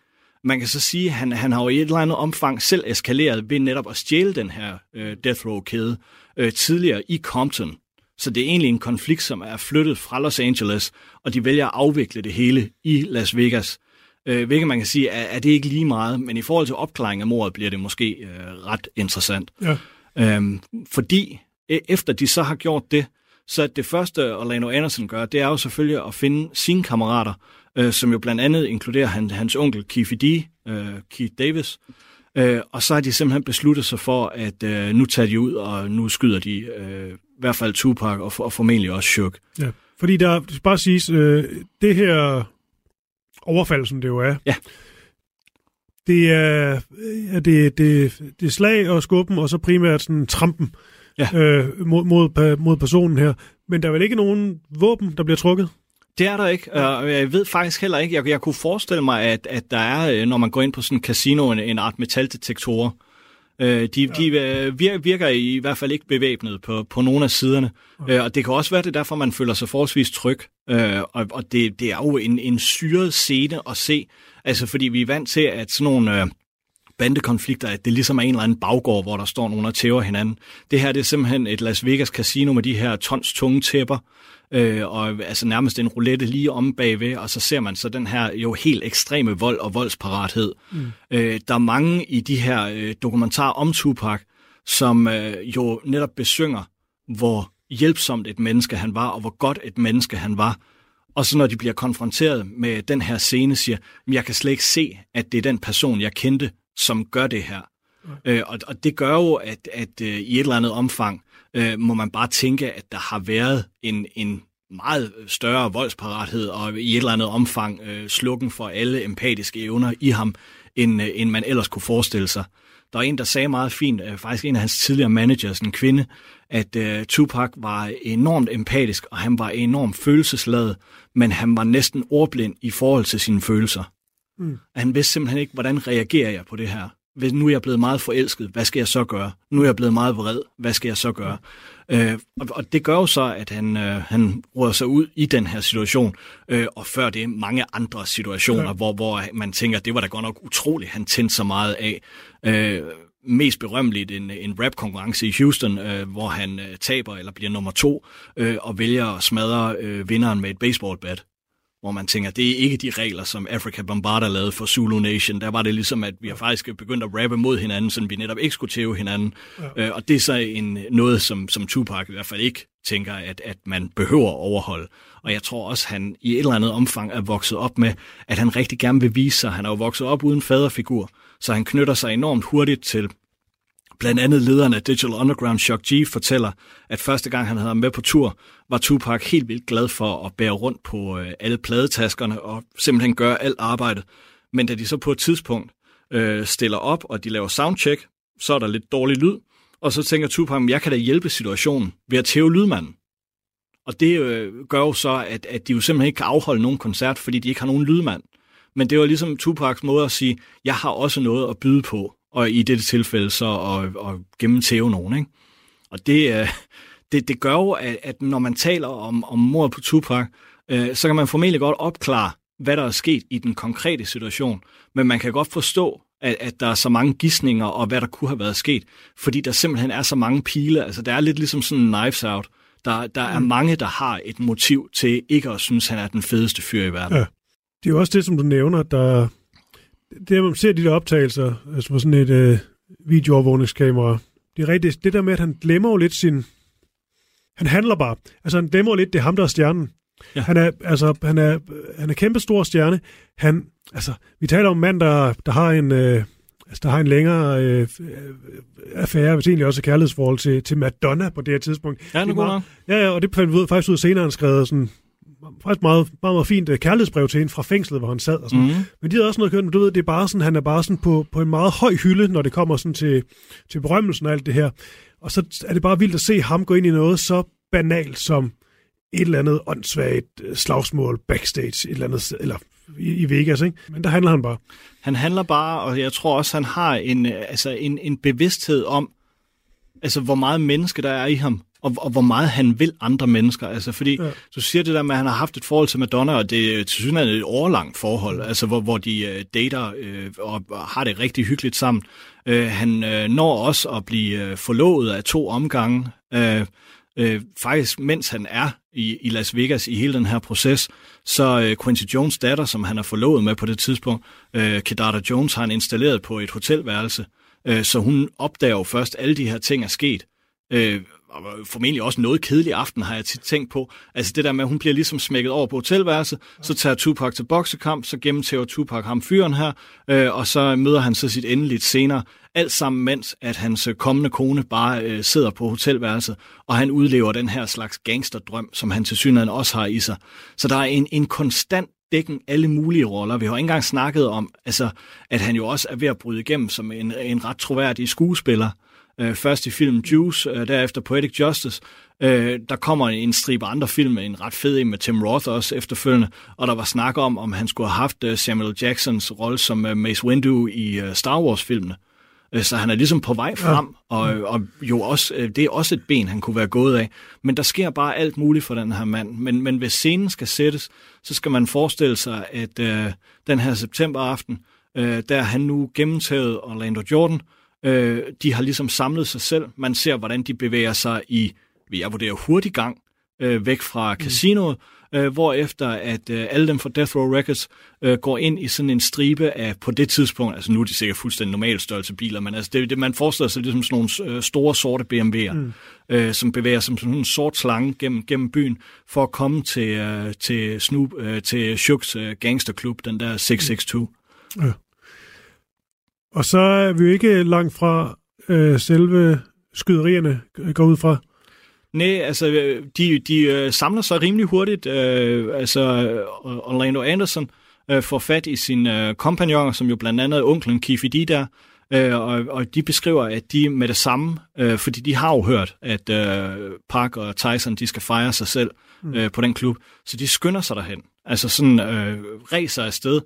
Man kan så sige, at han, han har jo i et eller andet omfang selv eskaleret ved netop at stjæle den her øh, Death Row-kæde øh, tidligere i Compton. Så det er egentlig en konflikt, som er flyttet fra Los Angeles, og de vælger at afvikle det hele i Las Vegas. Øh, hvilket man kan sige, er, er det ikke lige meget, men i forhold til opklaring af mordet bliver det måske øh, ret interessant. Ja. Øhm, fordi e, efter de så har gjort det, så det første, Orlando Anderson gør, det er jo selvfølgelig at finde sine kammerater, øh, som jo blandt andet inkluderer han, hans onkel Keith D., øh, Keith Davis. Øh, og så har de simpelthen besluttet sig for, at øh, nu tager de ud, og nu skyder de øh, i hvert fald Tupac og, og formentlig også Shook. Ja, fordi der, bare siges, øh, det her overfald, som det jo er, ja. det er, det, det, det er slag og skubben, og så primært sådan trampen ja. øh, mod, mod, mod personen her. Men der er vel ikke nogen våben, der bliver trukket? Det er der ikke, og jeg ved faktisk heller ikke. Jeg, jeg kunne forestille mig, at, at der er, øh, når man går ind på sådan en casino, en, en art metaldetektorer. Øh, de, ja. de øh, virker i hvert fald ikke bevæbnet på, på nogle af siderne. Okay. Øh, og det kan også være, det er derfor, man føler sig forholdsvis tryg. Øh, og og det, det er jo en, en syret scene at se. Altså, fordi vi er vant til, at sådan nogle... Øh, bandekonflikter, at det ligesom er en eller anden baggård, hvor der står nogen og tæver hinanden. Det her det er simpelthen et Las Vegas casino med de her tons tunge tæpper, øh, og altså nærmest en roulette lige om bagved, og så ser man så den her jo helt ekstreme vold og voldsparathed. Mm. Øh, der er mange i de her øh, dokumentarer om Tupac, som øh, jo netop besynger, hvor hjælpsomt et menneske han var, og hvor godt et menneske han var. Og så når de bliver konfronteret med den her scene, siger, jeg kan slet ikke se, at det er den person, jeg kendte, som gør det her. Øh, og, og det gør jo, at, at øh, i et eller andet omfang øh, må man bare tænke, at der har været en, en meget større voldsparathed og i et eller andet omfang øh, slukken for alle empatiske evner i ham, end, øh, end man ellers kunne forestille sig. Der er en, der sagde meget fint, øh, faktisk en af hans tidligere managers, en kvinde, at øh, Tupac var enormt empatisk, og han var enormt følelsesladet, men han var næsten ordblind i forhold til sine følelser. Mm. Han vidste simpelthen ikke, hvordan reagerer jeg på det her. Hvis nu er jeg blevet meget forelsket, hvad skal jeg så gøre? Nu er jeg blevet meget vred, hvad skal jeg så gøre? Øh, og, og det gør jo så, at han, øh, han råder sig ud i den her situation, øh, og før det mange andre situationer, ja. hvor, hvor man tænker, det var da godt nok utroligt, han tændte så meget af. Øh, mest berømmeligt en, en rap-konkurrence i Houston, øh, hvor han øh, taber eller bliver nummer to, øh, og vælger at smadre øh, vinderen med et baseballbat hvor man tænker, det er ikke de regler, som Africa Bombarda lavede for Zulu Nation. Der var det ligesom, at vi har faktisk begyndt at rappe mod hinanden, så vi netop ikke skulle tæve hinanden. Ja. Øh, og det er så en, noget, som, som Tupac i hvert fald ikke tænker, at, at man behøver at overholde. Og jeg tror også, han i et eller andet omfang er vokset op med, at han rigtig gerne vil vise sig. Han er jo vokset op uden faderfigur, så han knytter sig enormt hurtigt til Blandt andet lederen af Digital Underground, Shock G, fortæller, at første gang han havde med på tur, var Tupac helt vildt glad for at bære rundt på øh, alle pladetaskerne og simpelthen gøre alt arbejdet. Men da de så på et tidspunkt øh, stiller op, og de laver soundcheck, så er der lidt dårlig lyd, og så tænker Tupac, at jeg kan da hjælpe situationen ved at tæve lydmanden. Og det øh, gør jo så, at, at de jo simpelthen ikke kan afholde nogen koncert, fordi de ikke har nogen lydmand. Men det var ligesom Tupacs måde at sige, jeg har også noget at byde på, og i dette tilfælde så at, at gennemtæve nogen. Ikke? Og det, det, det gør jo, at, at når man taler om, om mord på Tupac, øh, så kan man formentlig godt opklare, hvad der er sket i den konkrete situation. Men man kan godt forstå, at, at der er så mange gissninger og hvad der kunne have været sket, fordi der simpelthen er så mange pile. Altså, der er lidt ligesom sådan en knives out. Der, der er mm. mange, der har et motiv til ikke at synes, han er den fedeste fyr i verden. Ja. Det er jo også det, som du nævner, der... Det, at man ser de der optagelser, altså på sådan et øh, videoovervågningskamera, det er rigtigt. Det der med, at han glemmer jo lidt sin... Han handler bare. Altså, han glemmer lidt, det er ham, der er stjernen. Ja. Han er, altså, han er, han er kæmpe stor stjerne. Han, altså, vi taler om en mand, der, der har en, øh, altså, der har en længere øh, affære, hvis egentlig også kærlighedsforhold til, til Madonna på det her tidspunkt. Ja, det er meget, Ja, ja, og det fandt vi ud, faktisk ud senere, han skrev sådan faktisk meget, meget, meget fint uh, kærlighedsbrev til hende fra fængslet, hvor han sad. Og sådan. Mm. Men de havde også noget kørt, men du ved, det er bare sådan, han er bare sådan på, på en meget høj hylde, når det kommer sådan til, til berømmelsen og alt det her. Og så er det bare vildt at se ham gå ind i noget så banalt som et eller andet åndssvagt øh, slagsmål backstage, et eller andet, eller i, i Vegas, ikke? Men der handler han bare. Han handler bare, og jeg tror også, han har en, øh, altså en, en bevidsthed om, altså hvor meget menneske der er i ham, og, og hvor meget han vil andre mennesker. Altså, fordi ja. du siger det der med, at han har haft et forhold til Madonna, og det er til synligheden et overlangt forhold, altså hvor, hvor de uh, dater uh, og, og har det rigtig hyggeligt sammen. Uh, han uh, når også at blive uh, forlovet af to omgange. Uh, øh, faktisk mens han er i, i Las Vegas i hele den her proces, så øh, Quincy Jones datter, som han er forlovet med på det tidspunkt, øh, Kedata Jones, har han installeret på et hotelværelse, øh, så hun opdager jo først, at alle de her ting er sket. Øh, og formentlig også noget kedelig aften, har jeg tit tænkt på. Altså det der med, at hun bliver ligesom smækket over på hotelværelset, så tager Tupac til boksekamp, så gennemtæver Tupac ham fyren her, øh, og så møder han så sit endeligt senere. Alt sammen mens, at hans øh, kommende kone bare øh, sidder på hotelværelset, og han udlever den her slags gangsterdrøm, som han til synligheden også har i sig. Så der er en, en konstant dækken alle mulige roller. Vi har ikke engang snakket om, altså, at han jo også er ved at bryde igennem som en, en ret troværdig skuespiller. Øh, først i filmen Juice, øh, derefter Poetic Justice. Øh, der kommer en stribe andre film, en ret fed en med Tim Roth også efterfølgende, og der var snak om, om han skulle have haft øh, Samuel Jacksons rolle som øh, Mace Windu i øh, Star Wars-filmene. Øh, så han er ligesom på vej frem, og, og jo også, øh, det er også et ben, han kunne være gået af. Men der sker bare alt muligt for den her mand. Men, men hvis scenen skal sættes, så skal man forestille sig, at øh, den her septemberaften, øh, der er han nu gennemtaget Orlando Jordan, Øh, de har ligesom samlet sig selv. Man ser, hvordan de bevæger sig i, vil jeg vurdere, hurtig gang øh, væk fra mm. casinoet, øh, hvor efter at øh, alle dem fra Death Row Records øh, går ind i sådan en stribe af, på det tidspunkt, altså nu er de sikkert fuldstændig normale størrelse biler, men altså det, det man forestiller sig ligesom sådan nogle øh, store sorte BMW'er, mm. øh, som bevæger sig som sådan en sort slange gennem, gennem byen, for at komme til, øh, til Snoop, øh, til Shuks øh, gangsterklub, den der 662. Mm. Ja. Og så er vi jo ikke langt fra øh, selve skyderierne, går ud fra. Nej, altså, de, de øh, samler sig rimelig hurtigt. Øh, altså, Orlando Anderson øh, får fat i sine øh, kompagnoner, som jo blandt andet onklen D der, øh, og, og de beskriver, at de med det samme, øh, fordi de har jo hørt, at øh, Park og Tyson, de skal fejre sig selv mm. øh, på den klub, så de skynder sig derhen. Altså sådan øh, racer afsted,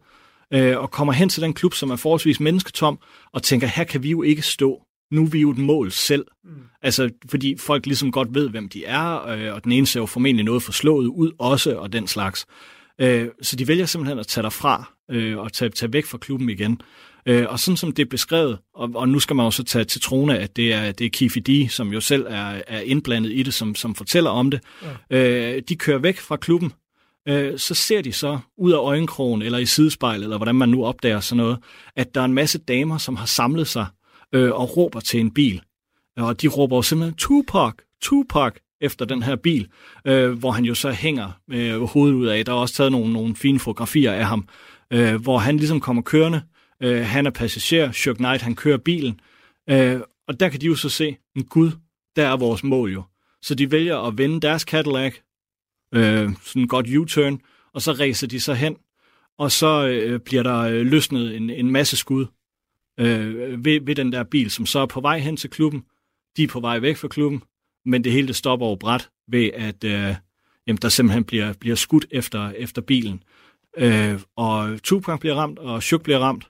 øh, og kommer hen til den klub, som er forholdsvis mennesketom, og tænker, her kan vi jo ikke stå. Nu er vi jo et mål selv. Mm. Altså, fordi folk ligesom godt ved, hvem de er, øh, og den ene ser jo formentlig noget forslået ud også, og den slags. Øh, så de vælger simpelthen at tage derfra, øh, og tage, tage væk fra klubben igen. Øh, og sådan som det er beskrevet, og, og nu skal man også tage til trone, at det er, det er Kifi D, som jo selv er, er indblandet i det, som, som fortæller om det. Ja. Øh, de kører væk fra klubben, øh, så ser de så ud af øjenkrogen, eller i sidespejlet, eller hvordan man nu opdager sådan noget, at der er en masse damer, som har samlet sig øh, og råber til en bil. Øh, og de råber jo simpelthen, Tupac, Tupac, efter den her bil, øh, hvor han jo så hænger øh, hovedet ud af. Der er også taget nogle, nogle fine fotografier af ham, øh, hvor han ligesom kommer kørende. Øh, han er passager, Chuck Knight, han kører bilen. Øh, og der kan de jo så se, en gud, der er vores mål jo. Så de vælger at vende deres Cadillac øh, sådan godt U-turn, og så racer de så hen, og så øh, bliver der øh, løsnet en, en masse skud øh, ved, ved den der bil, som så er på vej hen til klubben. De er på vej væk fra klubben, men det hele det stopper over bræt ved, at øh, jamen, der simpelthen bliver, bliver skudt efter, efter bilen. Øh, og Tupac bliver ramt, og Chuk bliver ramt,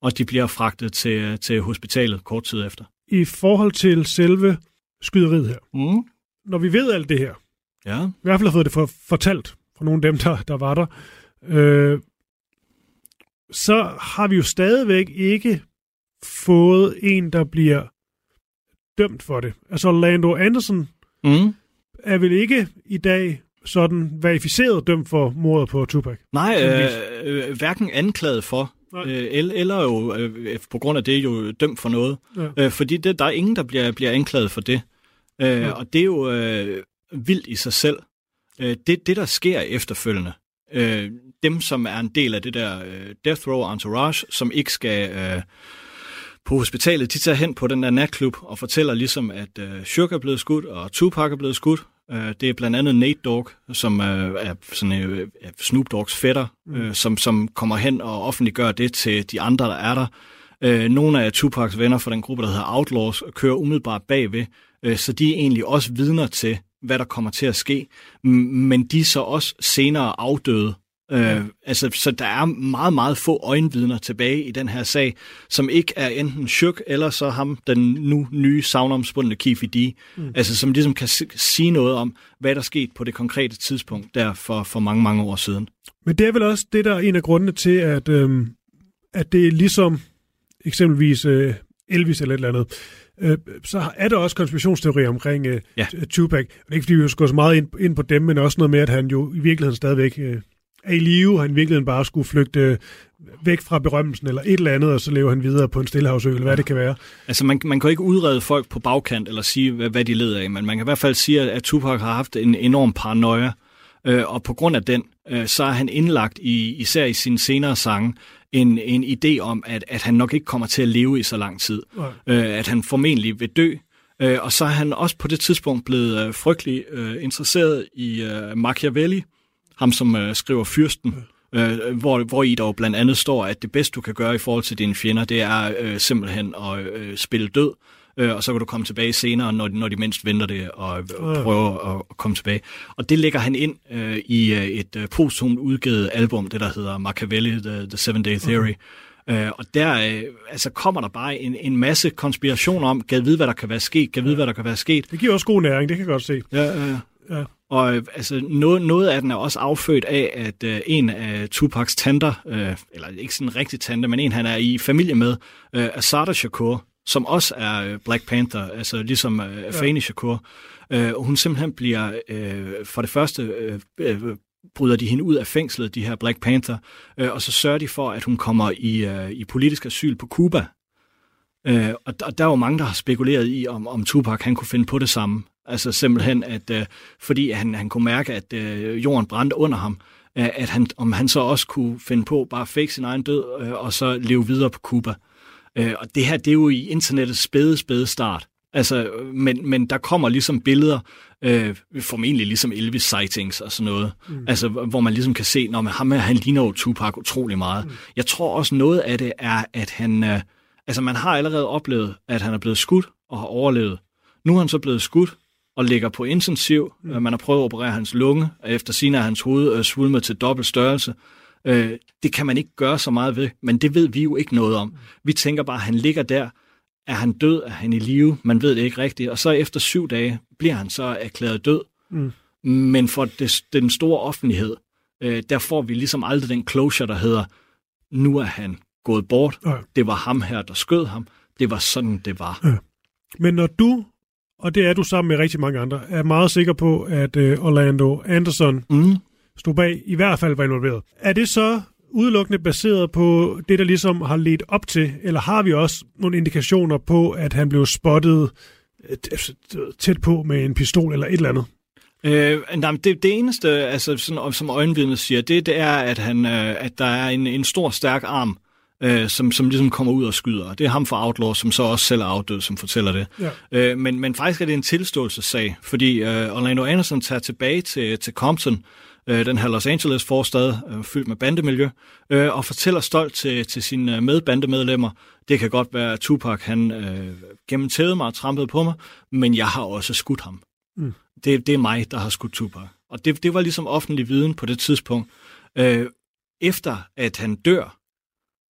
og de bliver fragtet til, til hospitalet kort tid efter. I forhold til selve skyderiet her, mm. når vi ved alt det her, Ja. i hvert fald har fået det for, fortalt fra nogle af dem, der, der var der, øh, så har vi jo stadigvæk ikke fået en, der bliver dømt for det. Altså Orlando Anderson Mm. er vel ikke i dag sådan verificeret dømt for mordet på Tupac. Nej, øh, øh, hverken anklaget for, Nej. øh, eller, eller jo øh, på grund af det jo dømt for noget. Ja. Øh, fordi det, der er ingen, der bliver, bliver anklaget for det. Øh, Og det er jo øh, vildt i sig selv. Øh, det, det, der sker efterfølgende, øh, dem, som er en del af det der øh, Death Row Entourage, som ikke skal øh, på hospitalet, de tager hen på den der natklub og fortæller ligesom, at øh, Sugar er blevet skudt, og Tupac er blevet skudt. Øh, det er blandt andet Nate Dogg, som øh, er sådan, øh, Snoop Dogg's fætter, øh, som, som kommer hen og offentliggør det til de andre, der er der. Øh, nogle af Tupacs venner fra den gruppe, der hedder Outlaws, kører umiddelbart bagved, øh, så de er egentlig også vidner til, hvad der kommer til at ske. Men de er så også senere afdøde. Øh, altså, så der er meget, meget få øjenvidner tilbage i den her sag, som ikke er enten Shook eller så ham, den nu nye savnomspundne Keefe D. Mm. Altså, som ligesom kan sige noget om, hvad der skete på det konkrete tidspunkt der for, for mange, mange år siden. Men det er vel også det, der er en af grundene til, at, øhm, at det er ligesom eksempelvis øh, Elvis eller et eller andet, øh, så er der også konspirationsteorier omkring øh, Ja. ja. Tupac. Det er ikke, fordi vi skal gå så meget ind, ind på dem, men også noget med, at han jo i virkeligheden stadigvæk øh, er i live. Han i virkeligheden bare skulle flygte øh, væk fra berømmelsen eller et eller andet, og så lever han videre på en stillehavsø, eller hvad det kan være. Altså, man, man kan ikke udrede folk på bagkant eller sige, hvad, hvad de leder af, men man kan i hvert fald sige, at, at Tupac har haft en enorm paranoia, øh, og på grund af den, øh, så er han indlagt, i, især i sine senere sange, en, en idé om, at, at han nok ikke kommer til at leve i så lang tid. Øh, at han formentlig vil dø. Øh, og så er han også på det tidspunkt blevet øh, frygtelig øh, interesseret i øh, Machiavelli, ham som øh, skriver Fyrsten, øh, hvor, hvor i jo blandt andet står, at det bedste du kan gøre i forhold til dine fjender, det er øh, simpelthen at øh, spille død, øh, og så kan du komme tilbage senere, når, når de mindst venter det, og, og prøve at, at komme tilbage. Og det lægger han ind øh, i øh, et øh, posthumt udgivet album, det der hedder Machiavelli, The, The Seven Day Theory. Øh, og der øh, altså kommer der bare en, en masse konspirationer om, kan vide, hvad der kan være sket, kan vide, hvad der kan være sket. Det giver også god næring, det kan jeg godt se. Ja, ja, ja. Og øh, altså, noget, noget af den er også affødt af, at øh, en af Tupacs tanter, øh, eller ikke sådan en rigtig tante, men en han er i familie med, øh, Asada Shakur, som også er øh, Black Panther, altså ligesom øh, Afeni Shakur. Øh, og hun simpelthen bliver, øh, for det første, øh, øh, bryder de hende ud af fængslet, de her Black Panther, øh, og så sørger de for, at hun kommer i, øh, i politisk asyl på Cuba. Øh, og, der, og der er jo mange, der har spekuleret i, om, om Tupac han kunne finde på det samme. Altså simpelthen, at øh, fordi han, han kunne mærke, at øh, jorden brændte under ham, øh, at han, om han så også kunne finde på bare at fake sin egen død, øh, og så leve videre på Cuba. Øh, og det her, det er jo i internettets spæde, spæde start. Altså, øh, men, men der kommer ligesom billeder, øh, formentlig ligesom Elvis sightings og sådan noget, mm. altså hvor man ligesom kan se, når man ham her, han ligner jo Tupac utrolig meget. Mm. Jeg tror også noget af det er, at han, øh, altså man har allerede oplevet, at han er blevet skudt og har overlevet. Nu er han så blevet skudt og ligger på intensiv. Mm. Man har prøvet at operere hans lunge, og efter sine er hans hoved øh, svulmet til dobbelt størrelse. Øh, det kan man ikke gøre så meget ved, men det ved vi jo ikke noget om. Vi tænker bare, at han ligger der. Er han død? Er han i live? Man ved det ikke rigtigt. Og så efter syv dage bliver han så erklæret død. Mm. Men for det, den store offentlighed, øh, der får vi ligesom aldrig den closure, der hedder, nu er han gået bort. Ja. Det var ham her, der skød ham. Det var sådan, det var. Men når du, og det er du sammen med rigtig mange andre, er meget sikker på, at øh, Orlando Anderson Mm. Stod bag, i hvert fald var involveret. Er det så udelukkende baseret på det, der ligesom har ledt op til, eller har vi også nogle indikationer på, at han blev spottet øh, tæt på med en pistol eller et eller andet? Øh, nej, det, det eneste, altså, sådan, som øjenvidnet siger, det, det er, at, han, øh, at der er en, en stor, stærk arm, øh, som, som ligesom kommer ud og skyder. Det er ham fra Outlaw, som så også selv er afdød, som fortæller det. Ja. Øh, men, men faktisk er det en tilståelsessag, fordi øh, Orlando Anderson tager tilbage til, til Compton, øh, den her Los Angeles forstad, øh, fyldt med bandemiljø, øh, og fortæller stolt til, til sine medbandemedlemmer, det kan godt være, at Tupac han øh, gennemtævede mig og trampede på mig, men jeg har også skudt ham. Mm. Det, det er mig, der har skudt Tupac. Og det, det var ligesom offentlig viden på det tidspunkt. Øh, efter at han dør,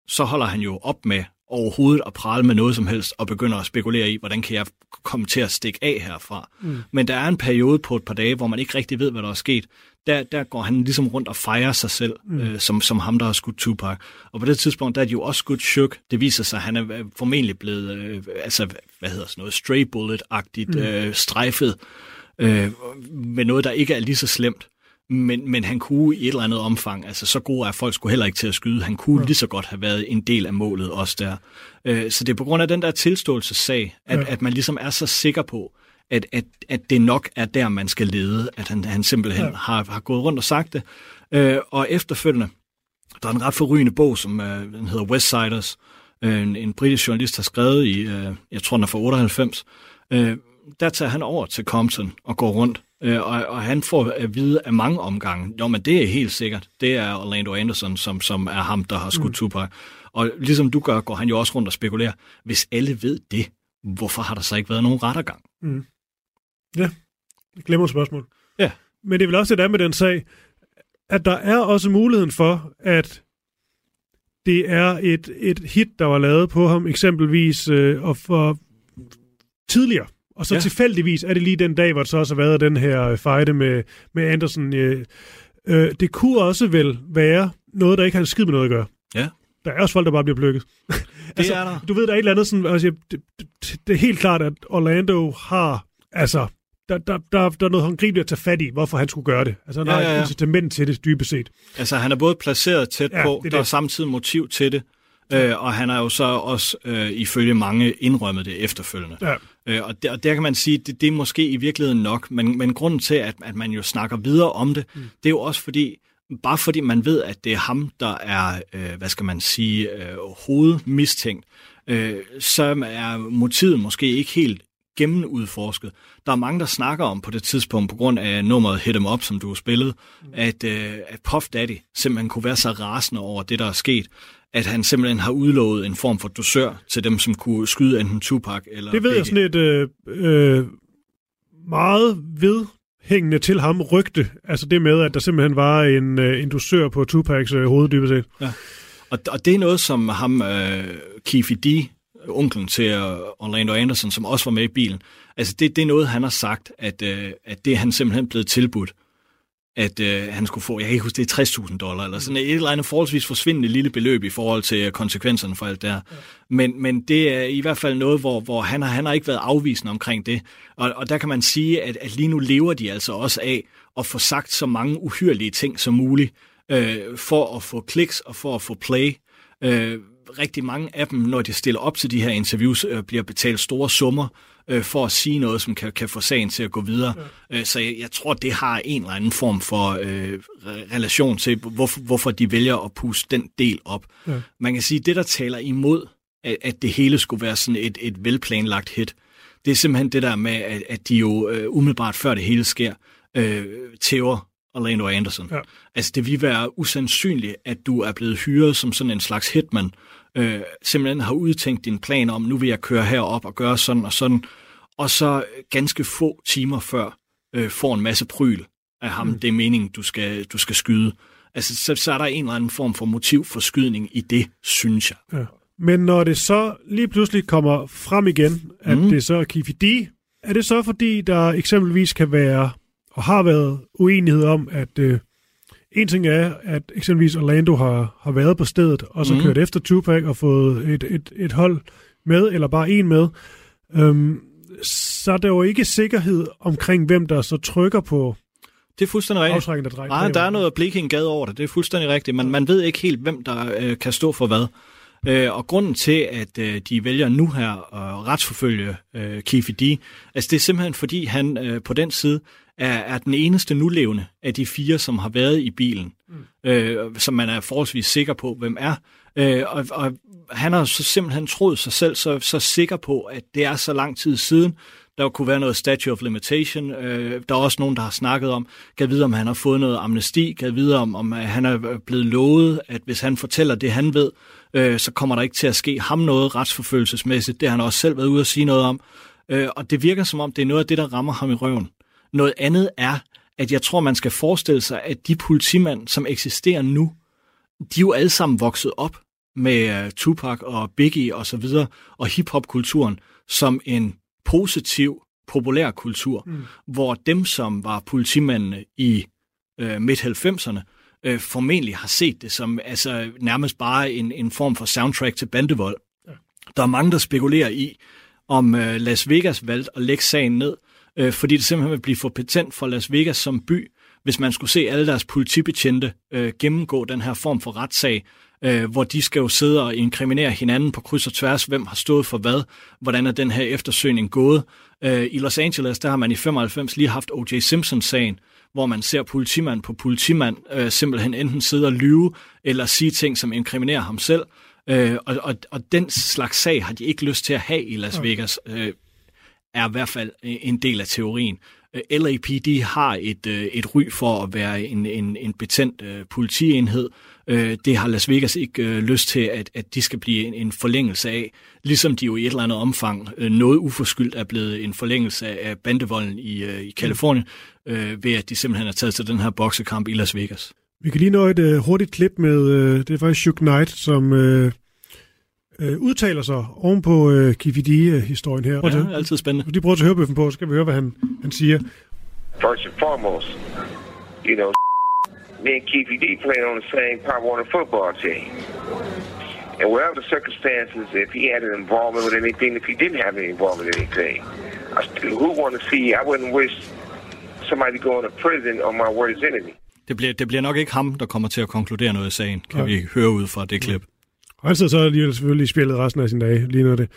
så holder han jo op med overhovedet at prale med noget som helst, og begynder at spekulere i, hvordan kan jeg komme til at stikke af herfra. Mm. Men der er en periode på et par dage, hvor man ikke rigtig ved, hvad der er sket. Der, der går han ligesom rundt og fejrer sig selv, mm. øh, som, som ham, der har skudt Tupac. Og på det tidspunkt, der er de jo også skudt Shook. Det viser sig, at han er øh, formentlig blevet, øh, altså, hvad hedder sådan noget, stray bullet-agtigt mm. øh, strejfet, øh, med noget, der ikke er lige så slemt. Men, men han kunne i et eller andet omfang, altså så gode er folk skulle heller ikke til at skyde, han kunne ja. lige så godt have været en del af målet også der. Øh, så det er på grund af den der tilståelsessag, at, ja. at man ligesom er så sikker på, at, at, at det nok er der, man skal lede, at han, han simpelthen ja. har, har gået rundt og sagt det. Øh, og efterfølgende, der er en ret forrygende bog, som øh, den hedder Westsiders, øh, en, en britisk journalist har skrevet i, øh, jeg tror den er fra 98, øh, der tager han over til Compton og går rundt Øh, og, og han får at vide af mange omgange, jo, men det er helt sikkert, det er Orlando Anderson, som, som er ham, der har skudt mm. Tupac. Og ligesom du gør, går han jo også rundt og spekulerer, hvis alle ved det, hvorfor har der så ikke været nogen rettergang? Mm. Ja, glemmer spørgsmål. Ja. Men det er vel også det med den sag, at der er også muligheden for, at det er et, et hit, der var lavet på ham, eksempelvis, øh, og for tidligere. Og så ja. tilfældigvis er det lige den dag, hvor det så også har været den her øh, fejde med, med Andersen. Øh, øh, det kunne også vel være noget, der ikke har en skid med noget at gøre. Ja. Der er også folk, der bare bliver plukket. Det altså, er der. Du ved, der er et eller andet sådan, altså, det, det, det er helt klart, at Orlando har, altså, der, der, der, der er noget håndgribeligt at tage fat i, hvorfor han skulle gøre det. Altså, han ja, har ja, ja. et incitament til det, dybest set. Altså, han er både placeret tæt ja, på, der er samtidig motiv til det, øh, og han har jo så også øh, ifølge mange indrømmet det efterfølgende. Ja. Øh, og, der, og der kan man sige, det, det er måske i virkeligheden nok, men, men grunden til, at, at man jo snakker videre om det, mm. det er jo også fordi, bare fordi man ved, at det er ham, der er, øh, hvad skal man sige, øh, hovedmistænkt, øh, så er motivet måske ikke helt gennemudforsket. Der er mange, der snakker om på det tidspunkt, på grund af nummeret Hit Em Up, som du har spillet, mm. at, øh, at Puff Daddy simpelthen kunne være så rasende over det, der er sket, at han simpelthen har udlovet en form for dosør til dem, som kunne skyde enten Tupac eller Det ved begge. jeg sådan et øh, øh, meget vedhængende til ham rygte. Altså det med, at der simpelthen var en, øh, en dosør på Tupacs øh, hoved, dybest set. Ja. Og, og det er noget, som ham, øh, Keefe D., onklen til øh, Orlando Anderson, som også var med i bilen, altså det, det er noget, han har sagt, at, øh, at det er han simpelthen blevet tilbudt at øh, han skulle få, jeg kan ikke huske, det er 60.000 dollar, eller sådan et eller andet forholdsvis forsvindende lille beløb i forhold til øh, konsekvenserne for alt det her. Ja. Men, men det er i hvert fald noget, hvor, hvor han, har, han har ikke været afvisende omkring det. Og, og der kan man sige, at, at lige nu lever de altså også af at få sagt så mange uhyrlige ting som muligt, øh, for at få kliks og for at få play. Øh, rigtig mange af dem, når de stiller op til de her interviews, øh, bliver betalt store summer øh, for at sige noget, som kan, kan få sagen til at gå videre. Ja. Øh, så jeg, jeg tror, det har en eller anden form for øh, relation til, hvorfor, hvorfor de vælger at puste den del op. Ja. Man kan sige, det der taler imod, at, at det hele skulle være sådan et, et velplanlagt hit, det er simpelthen det der med, at, at de jo øh, umiddelbart før det hele sker, øh, tæver Orlando Anderson. Ja. Altså det vil være usandsynligt, at du er blevet hyret som sådan en slags hitman, øh, simpelthen har udtænkt din plan om, nu vil jeg køre herop og gøre sådan og sådan, og så ganske få timer før øh, får en masse pryl af ham, mm. det er meningen, du skal, du skal skyde. Altså, så, så er der en eller anden form for motiv for skydning i det, synes jeg. Ja. Men når det så lige pludselig kommer frem igen, at mm. det så er Kifi D, er det så fordi, der eksempelvis kan være, og har været uenighed om, at øh, en ting er, at eksempelvis Orlando har, har været på stedet, og så mm. kørt efter Tupac og fået et, et, et hold med, eller bare en med. Øhm, så er der jo ikke sikkerhed omkring, hvem der så trykker på det er fuldstændig rigtigt. Der Nej, der er noget Bleking gade over det. Det er fuldstændig rigtigt. Man, man ved ikke helt, hvem der øh, kan stå for hvad. Øh, og grunden til, at øh, de vælger nu her at retsforfølge øh, Keefe D, altså det er simpelthen fordi, han øh, på den side er, er den eneste nulevende af de fire, som har været i bilen, mm. øh, som man er forholdsvis sikker på, hvem er. Øh, og, og han har så simpelthen troet sig selv så, så sikker på, at det er så lang tid siden. Der kunne være noget statute of limitation. Øh, der er også nogen, der har snakket om, kan vide, om han har fået noget amnesti, kan vide, om, om han er blevet lovet, at hvis han fortæller det, han ved, øh, så kommer der ikke til at ske ham noget retsforfølgelsesmæssigt. Det har han også selv været ude at sige noget om. Øh, og det virker som om, det er noget af det, der rammer ham i røven. Noget andet er, at jeg tror, man skal forestille sig, at de politimænd, som eksisterer nu, de er jo alle sammen vokset op med uh, Tupac og Biggie og så videre, og hiphop-kulturen som en positiv populærkultur, mm. hvor dem, som var politimændene i uh, midt-90'erne, uh, formentlig har set det som altså, nærmest bare en, en form for soundtrack til bandevold. Ja. Der er mange, der spekulerer i, om uh, Las Vegas valgte at lægge sagen ned, uh, fordi det simpelthen vil blive for patent for Las Vegas som by, hvis man skulle se alle deres politibetjente øh, gennemgå den her form for retssag, øh, hvor de skal jo sidde og inkriminere hinanden på kryds og tværs, hvem har stået for hvad, hvordan er den her eftersøgning gået. Øh, I Los Angeles, der har man i 95 lige haft O.J. Simpson-sagen, hvor man ser politimand på politimand øh, simpelthen enten sidde og lyve, eller sige ting, som inkriminerer ham selv. Øh, og, og, og den slags sag har de ikke lyst til at have i Las Vegas, øh, er i hvert fald øh, en del af teorien. Øh, LAPD har et, øh, et ry for at være en, en, en betændt øh, politienhed. Øh, det har Las Vegas ikke øh, lyst til, at, at de skal blive en, en forlængelse af, ligesom de jo i et eller andet omfang øh, noget uforskyldt er blevet en forlængelse af bandevolden i, øh, i Kalifornien, øh, ved at de simpelthen har taget til den her boksekamp i Las Vegas. Vi kan lige nå et øh, hurtigt klip med, øh, det er faktisk Shook Knight, som øh, uh, udtaler sig oven på uh, KVD-historien her. Ja, det er altid spændende. De prøver at høre bøffen på, så skal vi høre, hvad han, han siger. First and foremost, you know, me and Keefe D played on the same Pop Warner football team. And whatever the circumstances, if he had an involvement with anything, if he didn't have any involvement with anything, I still, who want to see, I wouldn't wish somebody going to prison on my worst enemy. Det bliver, det bliver nok ikke ham, der kommer til at konkludere noget i sagen, kan ja. vi høre ud fra det klip. Og han sidder så alligevel selvfølgelig i spillet resten af sin dag, lige når det.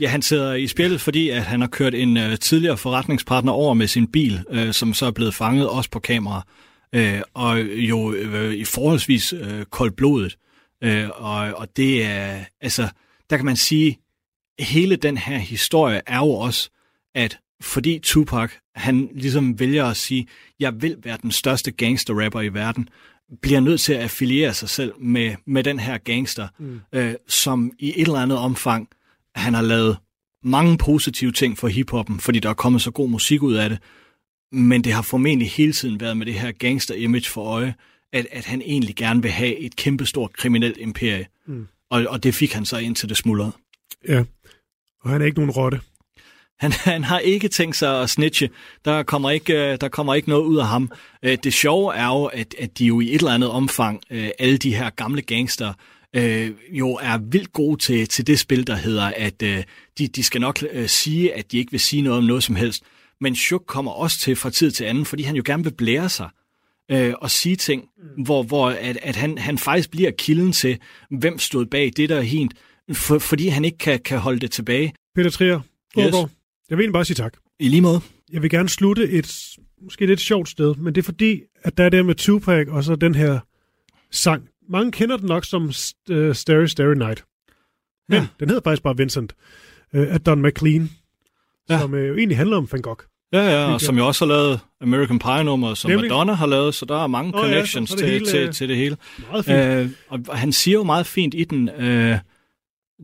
Ja, han sidder i spillet, fordi at han har kørt en øh, tidligere forretningspartner over med sin bil, øh, som så er blevet fanget også på kamera, Øh, og jo øh, i forholdsvis uh, koldblodet. Øh, og, og det er, altså, der kan man sige, hele den her historie er jo også, at fordi Tupac, han ligesom vælger at sige, jeg vil være den største gangsterrapper i verden, bliver nødt til at affiliere sig selv med, med den her gangster, mm. øh, som i et eller andet omfang, han har lavet mange positive ting for hiphoppen, fordi der er kommet så god musik ud af det, men det har formentlig hele tiden været med det her gangster-image for øje, at, at han egentlig gerne vil have et kæmpestort kriminelt imperie. Mm. Og, og det fik han så ind til det smuldrede. Ja, og han er ikke nogen rotte. Han, han har ikke tænkt sig at snitche. Der kommer ikke, øh, der kommer ikke noget ud af ham. Øh, det sjove er jo, at, at de jo i et eller andet omfang, øh, alle de her gamle gangster, jo er vildt gode til, til det spil, der hedder, at de, de skal nok sige, at de ikke vil sige noget om noget som helst. Men Shuk kommer også til fra tid til anden, fordi han jo gerne vil blære sig øh, og sige ting, mm. hvor, hvor at, at han, han faktisk bliver kilden til, hvem stod bag det, der er hent, for, fordi han ikke kan, kan holde det tilbage. Peter Trier, yes. Jeg vil egentlig bare sige tak. I lige måde. Jeg vil gerne slutte et måske lidt sjovt sted, men det er fordi, at der er det med Tupac og så den her sang. Mange kender den nok som uh, Starry Starry Night. Men ja. den hedder faktisk bare Vincent uh, af Don McLean, ja. som uh, jo egentlig handler om Van Gogh. Ja, ja, og som jo også har lavet American Pie-nummer, som Nemlig. Madonna har lavet, så der er mange oh, connections ja, det til, hele, til, til det hele. Meget fint. Uh, og han siger jo meget fint i den, uh,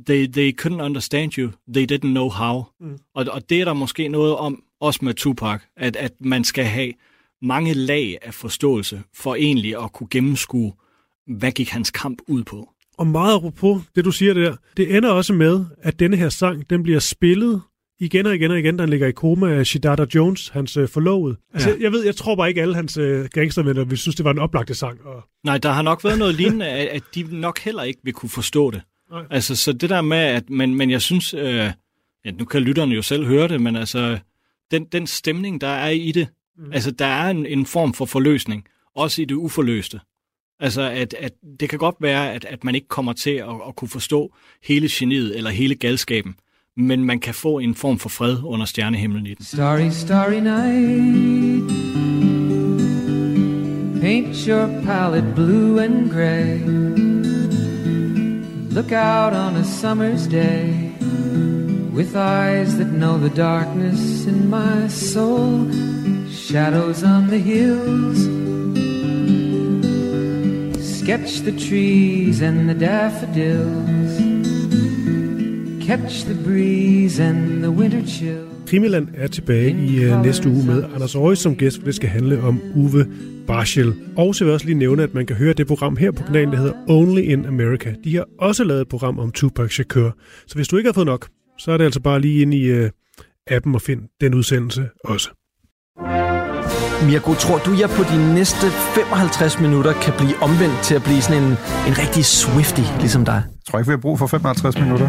they, they couldn't understand you, they didn't know how. Mm. Og, og det er der måske noget om, også med Tupac, at, at man skal have mange lag af forståelse for egentlig at kunne gennemskue, hvad gik hans kamp ud på. Og meget apropos det, du siger der, det ender også med, at denne her sang, den bliver spillet igen og igen og igen, da han ligger i koma af Shidata Jones, hans øh, forlovede. Altså, ja. jeg ved, jeg tror bare ikke alle hans øh, gangstervenner vil synes, det var en oplagte sang. Og... Nej, der har nok været noget lignende, at, at de nok heller ikke vil kunne forstå det. Nej. Altså, så det der med, at, men, men jeg synes, øh, ja, nu kan lytterne jo selv høre det, men altså, den, den stemning, der er i det, mm. altså, der er en, en form for forløsning, også i det uforløste. Altså, at, at det kan godt være, at, at man ikke kommer til at, at kunne forstå hele geniet eller hele galskaben, men man kan få en form for fred under stjernehimlen i den. Starry, starry night Paint your palette blue and gray Look out on a summer's day with eyes that know the darkness in my soul. Shadows on the hills. Sketch the trees and the daffodils. Catch the breeze and the winter chill. Krimiland er tilbage i øh, næste uge med Anders Aarhus som gæst, for det skal handle om Uwe Barschel. Og så vil jeg også lige nævne, at man kan høre det program her på kanalen, der hedder Only in America. De har også lavet et program om Tupac Shakur. Så hvis du ikke har fået nok, så er det altså bare lige ind i øh, appen og find den udsendelse også. Mirko, tror du, jeg på de næste 55 minutter kan blive omvendt til at blive sådan en, en rigtig Swifty, ligesom dig? Jeg tror ikke, vi har brug for 55 minutter.